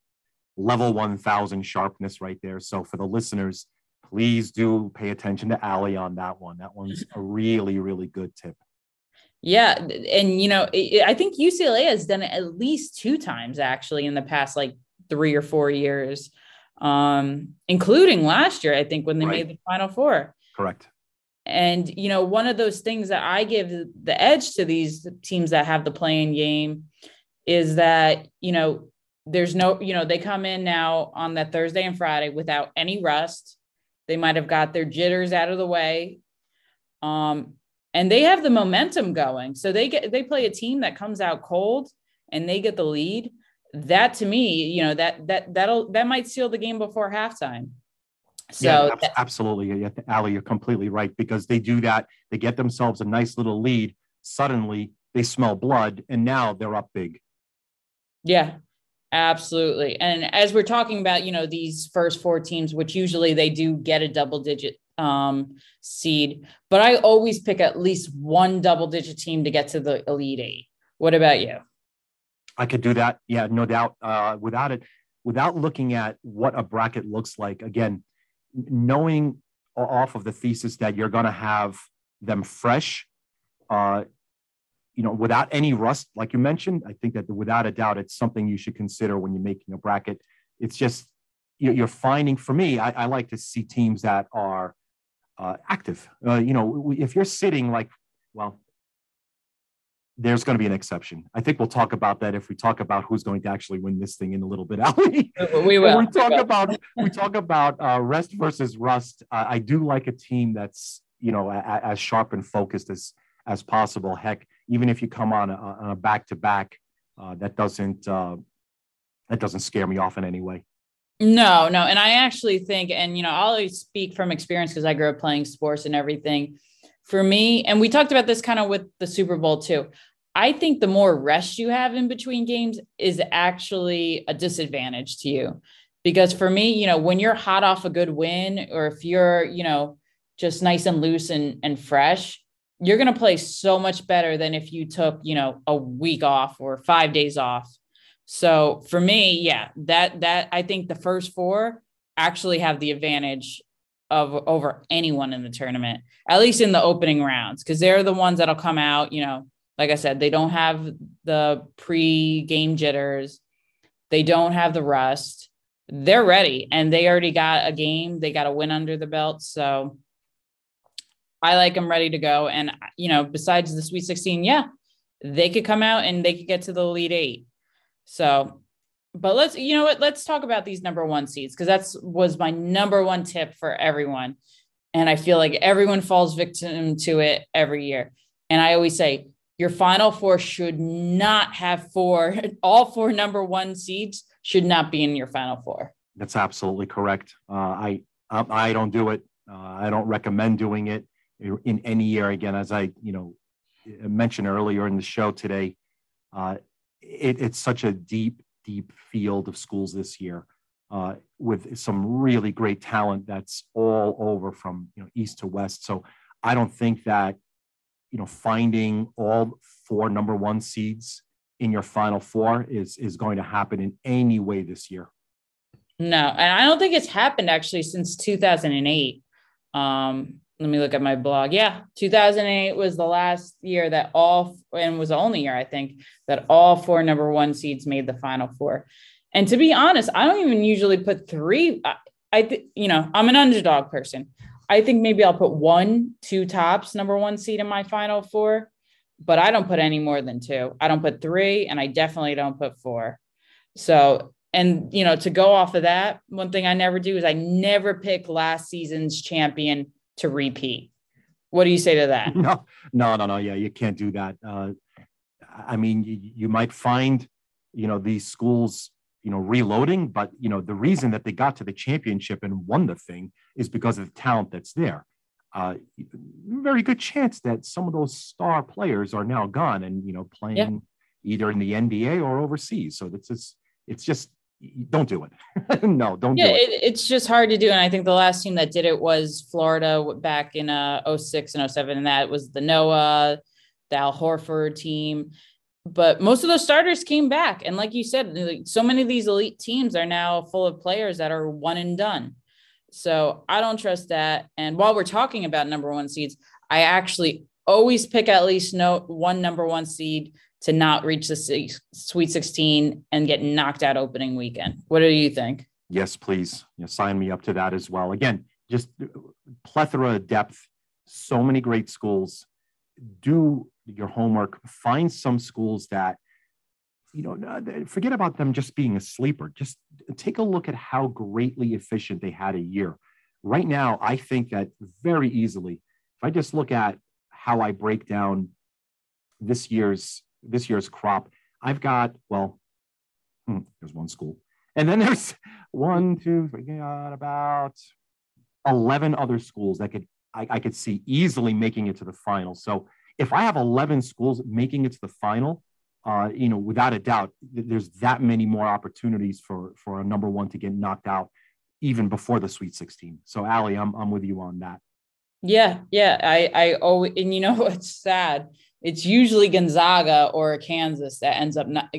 level 1000 sharpness right there. So for the listeners, please do pay attention to Ally on that one. That one's a really, really good tip. Yeah. And, you know, I think UCLA has done it at least two times actually in the past like three or four years, um, including last year, I think, when they right. made the Final Four. Correct. And, you know, one of those things that I give the edge to these teams that have the playing game is that, you know, there's no, you know, they come in now on that Thursday and Friday without any rust. They might have got their jitters out of the way. Um, and they have the momentum going. So they get they play a team that comes out cold and they get the lead. That to me, you know, that that that'll that might seal the game before halftime. So yeah, that, absolutely, yeah, Ally, you're completely right because they do that. They get themselves a nice little lead. Suddenly, they smell blood, and now they're up big. Yeah, absolutely. And as we're talking about, you know, these first four teams, which usually they do get a double digit um, seed, but I always pick at least one double digit team to get to the Elite Eight. What about you? I could do that. Yeah, no doubt. Uh, without it, without looking at what a bracket looks like, again, knowing off of the thesis that you're going to have them fresh, uh, you know, without any rust, like you mentioned, I think that without a doubt, it's something you should consider when you're making a bracket. It's just you're finding for me, I, I like to see teams that are uh, active. Uh, you know, if you're sitting like, well, there's going to be an exception. I think we'll talk about that if we talk about who's going to actually win this thing in a little bit. Ally, we will. we talk about we talk about uh, rest versus rust. Uh, I do like a team that's you know a, a, as sharp and focused as as possible. Heck, even if you come on a, on a back to back, that doesn't uh, that doesn't scare me off in any way. No, no. And I actually think, and you know, I'll always speak from experience because I grew up playing sports and everything. For me, and we talked about this kind of with the Super Bowl too. I think the more rest you have in between games is actually a disadvantage to you. Because for me, you know, when you're hot off a good win, or if you're, you know, just nice and loose and, and fresh, you're going to play so much better than if you took, you know, a week off or five days off so for me, yeah, that that I think the first four actually have the advantage of over anyone in the tournament, at least in the opening rounds, because they're the ones that'll come out, you know, like I said, they don't have the pre-game jitters, they don't have the rust. They're ready and they already got a game, they got a win under the belt. So I like them ready to go. And you know, besides the Sweet 16, yeah, they could come out and they could get to the Elite Eight. So, but let's, you know what, let's talk about these number one seeds because that's was my number one tip for everyone. And I feel like everyone falls victim to it every year. And I always say, your final four should not have four, all four number one seeds should not be in your final four. That's absolutely correct. Uh, I, I don't do it. Uh, I don't recommend doing it in any year. Again, as I, you know, mentioned earlier in the show today, uh, it, it's such a deep, deep field of schools this year uh, with some really great talent that's all over from you know east to west. So I don't think that you know finding all four number one seeds in your final four is is going to happen in any way this year. No, and I don't think it's happened actually since 2008. Um, let me look at my blog. Yeah, 2008 was the last year that all, and was the only year I think that all four number one seeds made the final four. And to be honest, I don't even usually put three. I, I th- you know, I'm an underdog person. I think maybe I'll put one, two tops number one seed in my final four, but I don't put any more than two. I don't put three, and I definitely don't put four. So, and you know, to go off of that, one thing I never do is I never pick last season's champion to repeat. What do you say to that? No, no, no, no. Yeah, you can't do that. Uh, I mean, you, you might find, you know, these schools, you know, reloading, but you know, the reason that they got to the championship and won the thing is because of the talent that's there. Uh, very good chance that some of those star players are now gone and you know playing yeah. either in the NBA or overseas. So it's just it's just don't do it. no, don't yeah, do it. it. It's just hard to do. And I think the last team that did it was Florida back in uh 06 and 07. And that was the Noah, the Al Horford team. But most of those starters came back. And like you said, so many of these elite teams are now full of players that are one and done. So I don't trust that. And while we're talking about number one seeds, I actually always pick at least no one number one seed to not reach the Sweet 16 and get knocked out opening weekend. What do you think? Yes, please. You know, sign me up to that as well. Again, just plethora of depth, so many great schools. Do your homework, find some schools that, you know, forget about them just being a sleeper. Just take a look at how greatly efficient they had a year. Right now, I think that very easily, if I just look at how I break down this year's this year's crop, I've got well, hmm, there's one school, and then there's one, two, three, got about eleven other schools that could I, I could see easily making it to the final. So if I have eleven schools making it to the final, uh, you know, without a doubt, there's that many more opportunities for for a number one to get knocked out even before the Sweet 16. So, Ally, I'm I'm with you on that. Yeah, yeah. I I always and you know what's sad it's usually Gonzaga or Kansas that ends up not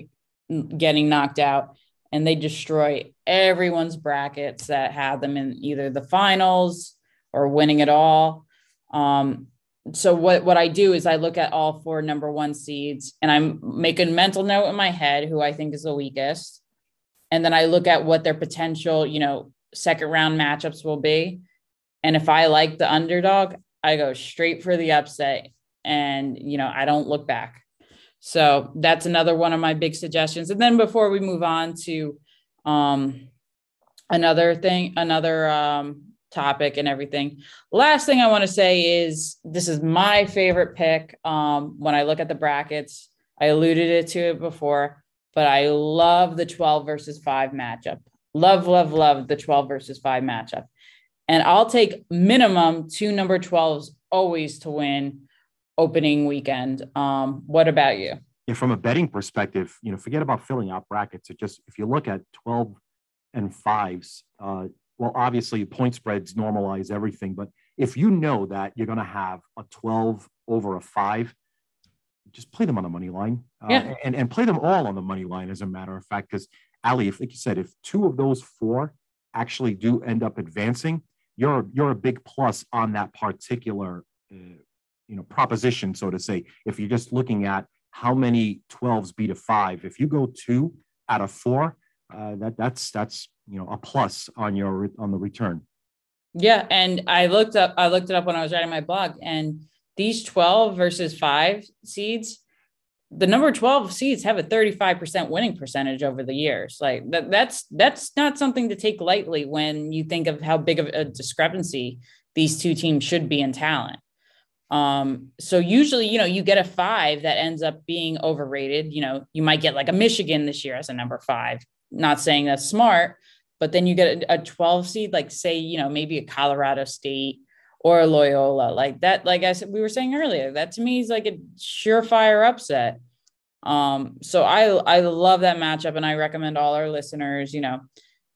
getting knocked out and they destroy everyone's brackets that had them in either the finals or winning it all. Um, so what what I do is I look at all four number one seeds and I'm making a mental note in my head who I think is the weakest, and then I look at what their potential you know second round matchups will be, and if I like the underdog, I go straight for the upset and you know i don't look back. So that's another one of my big suggestions. And then before we move on to um another thing another um topic and everything last thing i want to say is this is my favorite pick. Um when i look at the brackets i alluded it to it before but i love the 12 versus 5 matchup. Love love love the 12 versus 5 matchup. And i'll take minimum two number 12s always to win opening weekend. Um, what about you? Yeah, from a betting perspective, you know, forget about filling out brackets. It just if you look at 12 and fives, uh, well, obviously point spreads normalize everything, but if you know that you're going to have a 12 over a five, just play them on the money line uh, yeah. and, and play them all on the money line, as a matter of fact. Because, Ally, if, like you said, if two of those four actually do end up advancing, you're, you're a big plus on that particular uh, you know proposition, so to say. If you're just looking at how many 12s beat a five, if you go two out of four, uh, that that's that's you know a plus on your on the return. Yeah, and I looked up I looked it up when I was writing my blog, and these 12 versus five seeds, the number 12 seeds have a 35% winning percentage over the years. Like that, that's that's not something to take lightly when you think of how big of a discrepancy these two teams should be in talent. Um, so usually, you know, you get a five that ends up being overrated. You know, you might get like a Michigan this year as a number five. Not saying that's smart, but then you get a, a 12 seed, like say, you know, maybe a Colorado State or a Loyola, like that. Like I said, we were saying earlier, that to me is like a surefire upset. Um, so I I love that matchup, and I recommend all our listeners, you know,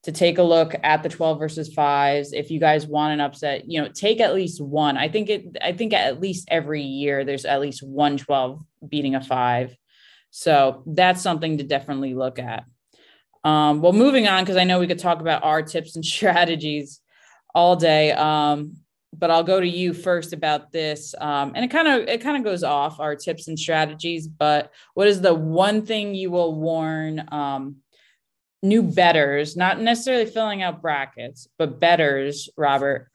to take a look at the 12 versus fives. If you guys want an upset, you know, take at least one. I think it, I think at least every year there's at least one 12 beating a five. So that's something to definitely look at. Um, well, moving on, because I know we could talk about our tips and strategies all day. Um, but I'll go to you first about this. Um, and it kind of it kind of goes off our tips and strategies. But what is the one thing you will warn um, new betters, not necessarily filling out brackets, but betters, Robert,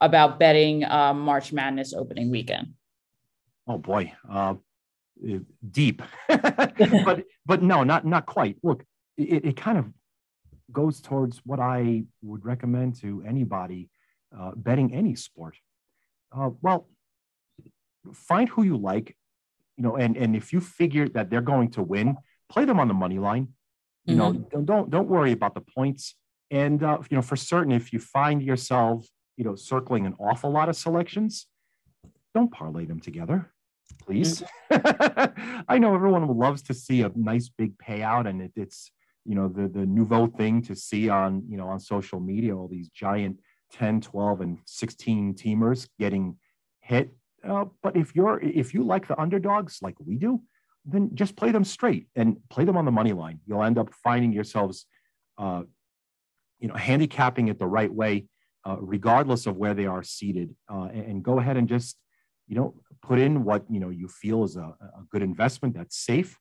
about betting uh, March Madness opening weekend? Oh boy, uh, deep, but but no, not not quite. Look, it, it kind of goes towards what I would recommend to anybody uh, betting any sport. Uh, well, find who you like, you know, and and if you figure that they're going to win, play them on the money line. You mm-hmm. know, don't don't worry about the points. And uh, you know, for certain, if you find yourself, you know, circling an awful lot of selections, don't parlay them together, please. Mm-hmm. I know everyone loves to see a nice big payout, and it, it's you know the the nouveau thing to see on you know on social media all these giant 10 12 and 16 teamers getting hit Uh, but if you're if you like the underdogs like we do, then just play them straight and play them on the money line. You'll end up finding yourselves, uh, you know, handicapping it the right way, uh, regardless of where they are seated. Uh, and, go ahead and just, you know, put in what you know you feel is a, a good investment that's safe,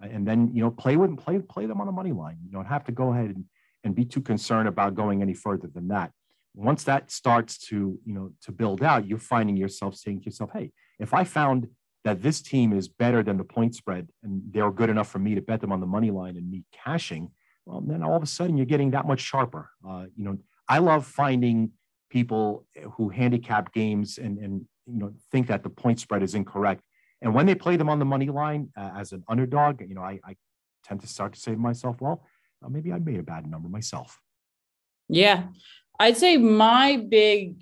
and then you know play with play play them on the money line. You don't have to go ahead and, and be too concerned about going any further than that. Once that starts to you know to build out, you're finding yourself saying to yourself, "Hey, if I found that this team is better than the point spread and they're good enough for me to bet them on the money line and me cashing, well, then all of a sudden you're getting that much sharper. Uh, you know, I love finding people who handicap games and, and you know think that the point spread is incorrect. And when they play them on the money line uh, as an underdog, you know, I, I, tend to start to say to myself, well, uh, maybe I made a bad number myself. Yeah, I'd say my big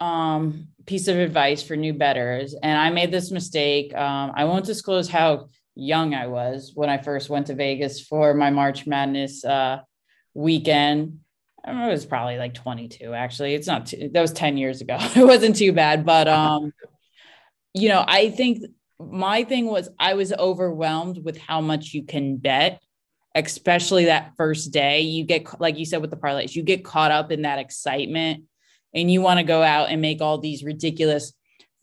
um, piece of advice for new betters, and I made this mistake. Um, I won't disclose how young I was when I first went to Vegas for my March Madness uh, weekend. I it was probably like 22. Actually, it's not. Too, that was 10 years ago. it wasn't too bad, but um, you know, I think my thing was I was overwhelmed with how much you can bet, especially that first day. You get like you said with the parlays, you get caught up in that excitement and you want to go out and make all these ridiculous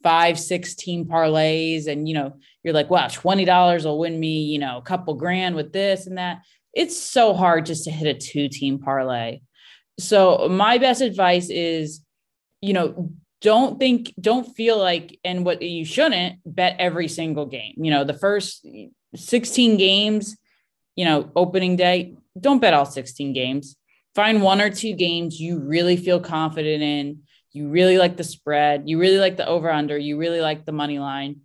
five, six team parlays, and you know, you're like, wow, $20 will win me, you know, a couple grand with this and that. It's so hard just to hit a two team parlay. So my best advice is, you know, don't think, don't feel like, and what you shouldn't bet every single game. You know, the first 16 games, you know, opening day, don't bet all 16 games find one or two games you really feel confident in. You really like the spread. You really like the over under. You really like the money line,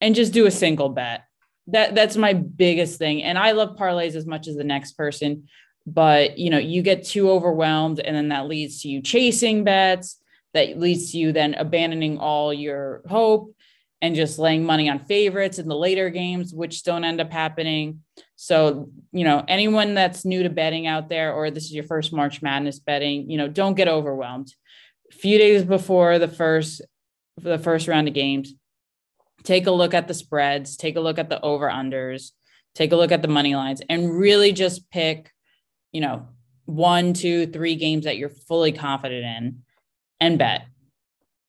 and just do a single bet. That that's my biggest thing. And I love parlays as much as the next person, but you know you get too overwhelmed, and then that leads to you chasing bets. That leads to you then abandoning all your hope and just laying money on favorites in the later games, which don't end up happening. So, you know, anyone that's new to betting out there, or this is your first March Madness betting, you know, don't get overwhelmed. A few days before the first the first round of games, take a look at the spreads, take a look at the over unders, take a look at the money lines, and really just pick, you know, one, two, three games that you're fully confident in and bet.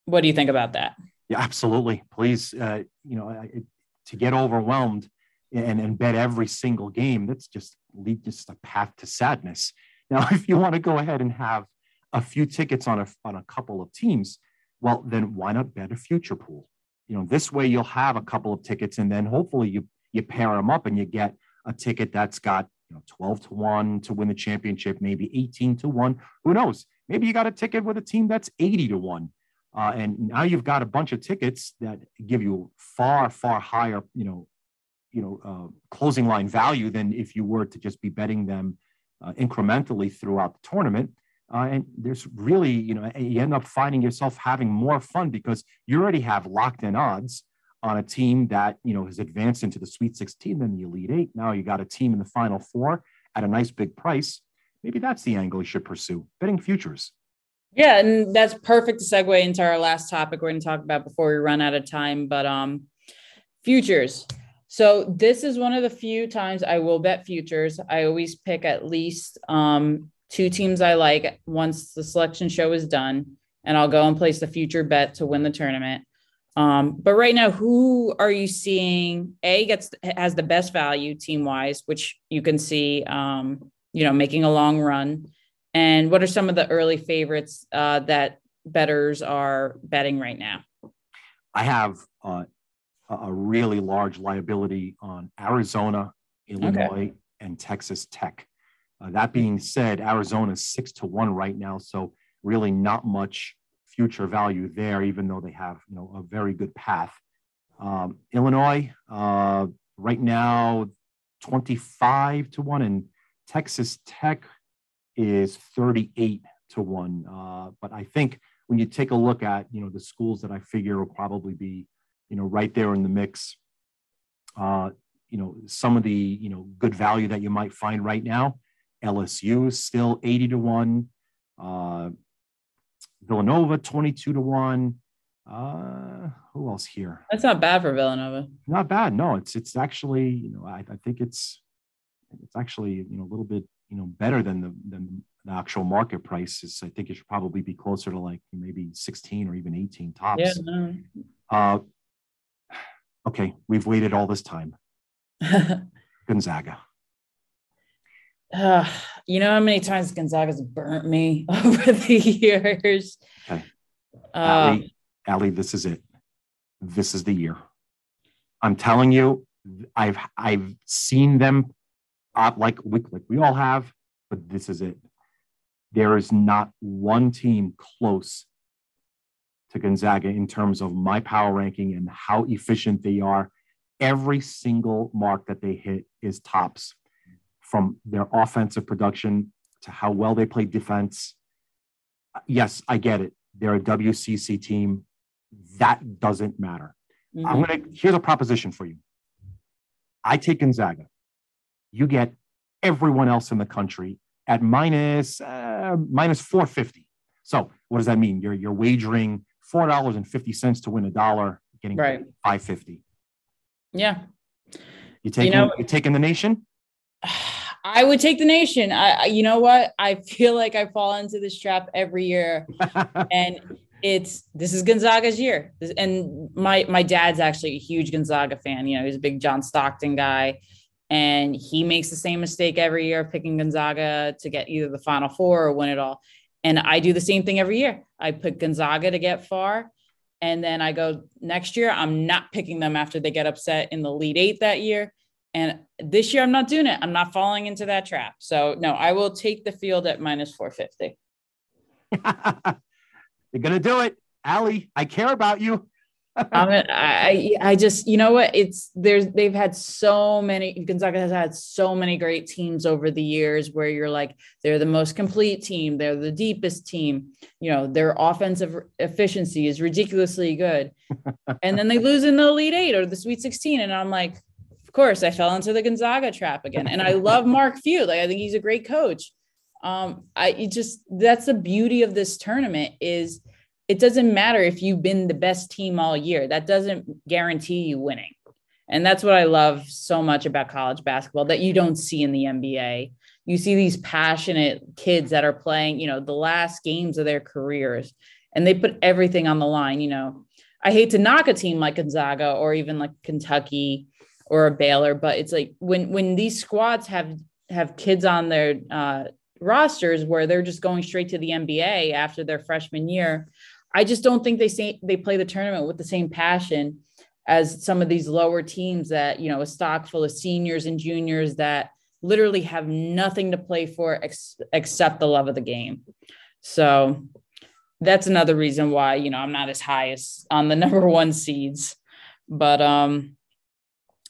What do you think about that? Yeah, absolutely. Please, uh, you know, it, to get overwhelmed and, and bet every single game, that's just lead just a path to sadness. Now, if you want to go ahead and have a few tickets on a on a couple of teams, well, then why not bet a future pool? You know, this way you'll have a couple of tickets, and then hopefully you you pair them up and you get a ticket that's got you know 12 to 1 to win the championship, maybe 18 to 1. Who knows? Maybe you got a ticket with a team that's 80 to 1 uh, and now you've got a bunch of tickets that give you far, far higher, you know, you know, uh, closing line value than if you were to just be betting them uh, incrementally throughout the tournament. Uh, and there's really, you know, you end up finding yourself having more fun because you already have locked in odds on a team that, you know, has advanced into the Sweet 16, then the Elite Eight. Now you got a team in the Final Four at a nice big price. Maybe that's the angle you should pursue betting futures. Yeah, and that's perfect to segue into our last topic we're going to talk about before we run out of time. But um, futures. So this is one of the few times I will bet futures. I always pick at least um, two teams I like once the selection show is done, and I'll go and place the future bet to win the tournament. Um, but right now, who are you seeing? A gets has the best value team wise, which you can see, um, you know, making a long run. And what are some of the early favorites uh, that betters are betting right now? I have uh, a really large liability on Arizona, Illinois, okay. and Texas Tech. Uh, that being said, Arizona is six to one right now, so really not much future value there, even though they have you know a very good path. Um, Illinois uh, right now, twenty five to one, and Texas Tech is 38 to 1. Uh, but I think when you take a look at, you know, the schools that I figure will probably be, you know, right there in the mix, uh, you know, some of the, you know, good value that you might find right now, LSU is still 80 to 1. Uh, Villanova 22 to 1. Uh, who else here? That's not bad for Villanova. Not bad. No, it's it's actually you know I, I think it's it's actually you know a little bit you know better than the than the actual market prices. I think it should probably be closer to like maybe 16 or even 18 tops. Yeah. No. Uh, okay, we've waited all this time. Gonzaga. Uh, you know how many times Gonzaga's burnt me over the years. Okay. Uh, Ally, Ally, this is it. This is the year. I'm telling you, I've I've seen them uh, like we like we all have, but this is it. There is not one team close to Gonzaga in terms of my power ranking and how efficient they are. Every single mark that they hit is tops from their offensive production to how well they play defense. Yes, I get it. They're a WCC team. That doesn't matter. mhm. I'm gonna here's a proposition for you. I take Gonzaga. You get everyone else in the country at minus uh, minus 450. So what does that mean? You're you're wagering four dollars and fifty cents to win a dollar, getting Right. 550. yeah. You taking know- you taking the nation? I would take the nation. I, I, you know what? I feel like I fall into this trap every year, and it's this is Gonzaga's year. And my my dad's actually a huge Gonzaga fan. You know, he's a big John Stockton guy, and he makes the same mistake every year, picking Gonzaga to get either the Final Four or win it all. And I do the same thing every year. I pick Gonzaga to get far. And then I go next year, I'm not picking them after they get upset in the Elite Eight that year. And this year, I'm not doing it. I'm not falling into that trap. So, no, I will take the field at minus 450. You're gonna do it, Ally. I care about you. A, I, I just, you know what? It's there's, they've had so many, Gonzaga has had so many great teams over the years where you're like, they're the most complete team. They're the deepest team. You know, their offensive efficiency is ridiculously good. and then they lose in the Elite Eight or the Sweet 16. And I'm like, of course, I fell into the Gonzaga trap again. And I love Mark Few. Like, I think he's a great coach. Um, I it just, that's the beauty of this tournament is it doesn't matter if you've been the best team all year. That doesn't guarantee you winning. And that's what I love so much about college basketball that you don't see in the NBA. You see these passionate kids that are playing, you know, the last games of their careers and they put everything on the line. You know, I hate to knock a team like Gonzaga or even like Kentucky or a Baylor, but it's like when when these squads have have kids on their uh, rosters where they're just going straight to the NBA after their freshman year. I just don't think they say they play the tournament with the same passion as some of these lower teams that you know a stock full of seniors and juniors that literally have nothing to play for ex- except the love of the game. So that's another reason why you know I'm not as high as on the number one seeds, but um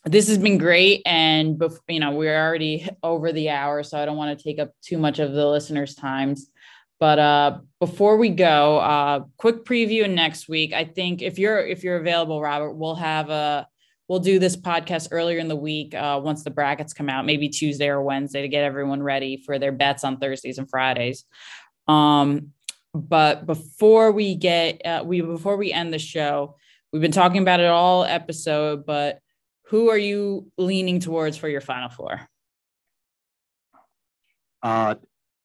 this has been great. And bef- you know we're already over the hour so i don't want to take up too much of the listeners times but uh before we go uh quick preview next week i think if you're if you're available robert we'll have a we'll do this podcast earlier in the week uh once the brackets come out maybe tuesday or wednesday to get everyone ready for their bets on thursdays and fridays um but before we get uh, we before we end the show we've been talking about it all episode but who are you leaning towards for your final four? Uh,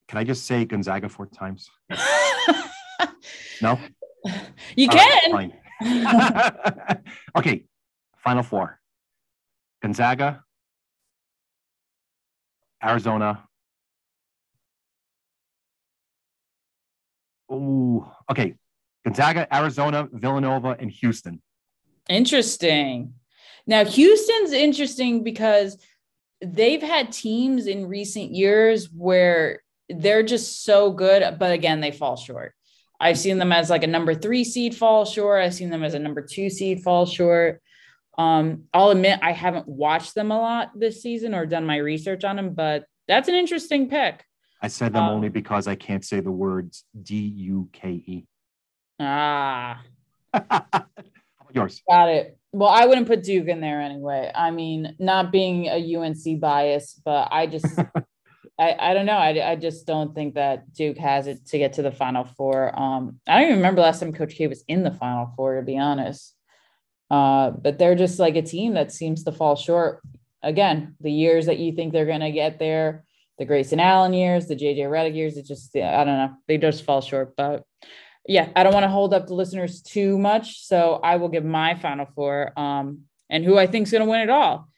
can I just say Gonzaga four times? No. you right, can. fine. okay, final four. Gonzaga, Arizona. Ooh, okay. Gonzaga, Arizona, Villanova, and Houston. Interesting. Now, Houston's interesting because they've had teams in recent years where they're just so good, but again, they fall short. I've seen them as like a number three seed fall short. I've seen them as a number two seed fall short. Um, I'll admit I haven't watched them a lot this season or done my research on them, but that's an interesting pick. I said them Um, only because I can't say the words D U K E. Ah, Yours. got it. Well, I wouldn't put Duke in there anyway. I mean, not being a UNC bias, but I just I, I don't know. I, I just don't think that Duke has it to get to the Final Four. Um, I don't even remember last time Coach K was in the Final Four, to be honest. Uh, but they're just like a team that seems to fall short. Again, the years that you think they're going to get there, the Grayson Allen years, the JJ Redick years, it just, I don't know, they just fall short. But yeah, I don't want to hold up the listeners too much. So I will give my Final Four um, and who I think is going to win it all.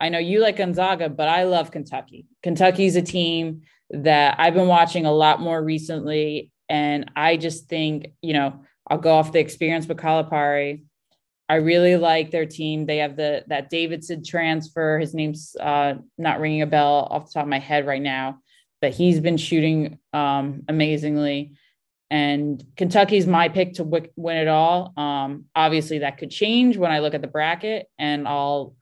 I know you like Gonzaga, but I love Kentucky. Kentucky's a team that I've been watching a lot more recently. And I just think, you know, I'll go off the experience with Calipari. I really like their team. They have the that Davidson transfer. His name's uh, not ringing a bell off the top of my head right now, but he's been shooting um, amazingly. And Kentucky's my pick to w- win it all. Um, obviously, that could change when I look at the bracket, and I'll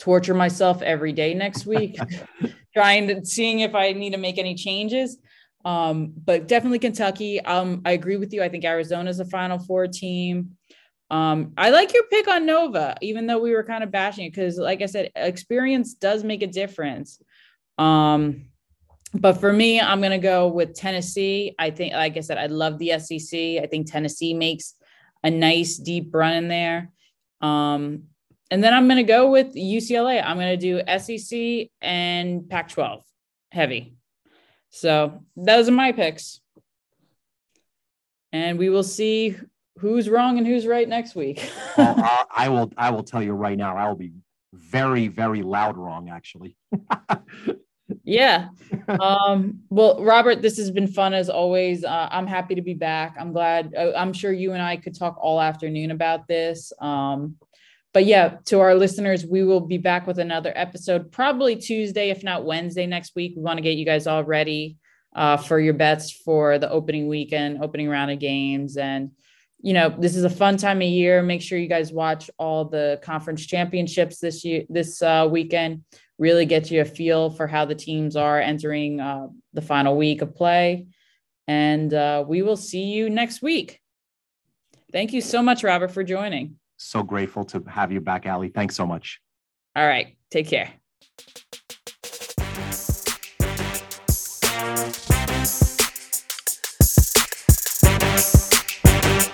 torture myself every day next week, trying to seeing if I need to make any changes. Um, but definitely Kentucky. Um, I agree with you. I think Arizona's a Final Four team. Um, I like your pick on Nova, even though we were kind of bashing it because, like I said, experience does make a difference. Um, but for me, I'm going to go with Tennessee. I think, like I said, I love the SEC. I think Tennessee makes a nice deep run in there. Um, and then I'm going to go with UCLA. I'm going to do SEC and Pac 12 heavy. So those are my picks. And we will see who's wrong and who's right next week. uh, I will I will tell you right now, I will be very, very loud wrong, actually. yeah. Um, well, Robert, this has been fun as always. Uh, I'm happy to be back. I'm glad. Uh, I'm sure you and I could talk all afternoon about this. Um, but yeah, to our listeners, we will be back with another episode probably Tuesday, if not Wednesday next week. We want to get you guys all ready uh, for your bets for the opening weekend, opening round of games. And, you know, this is a fun time of year. Make sure you guys watch all the conference championships this year, this uh, weekend. Really get you a feel for how the teams are entering uh, the final week of play. And uh, we will see you next week. Thank you so much, Robert, for joining so grateful to have you back, Ally. Thanks so much. All right. Take care.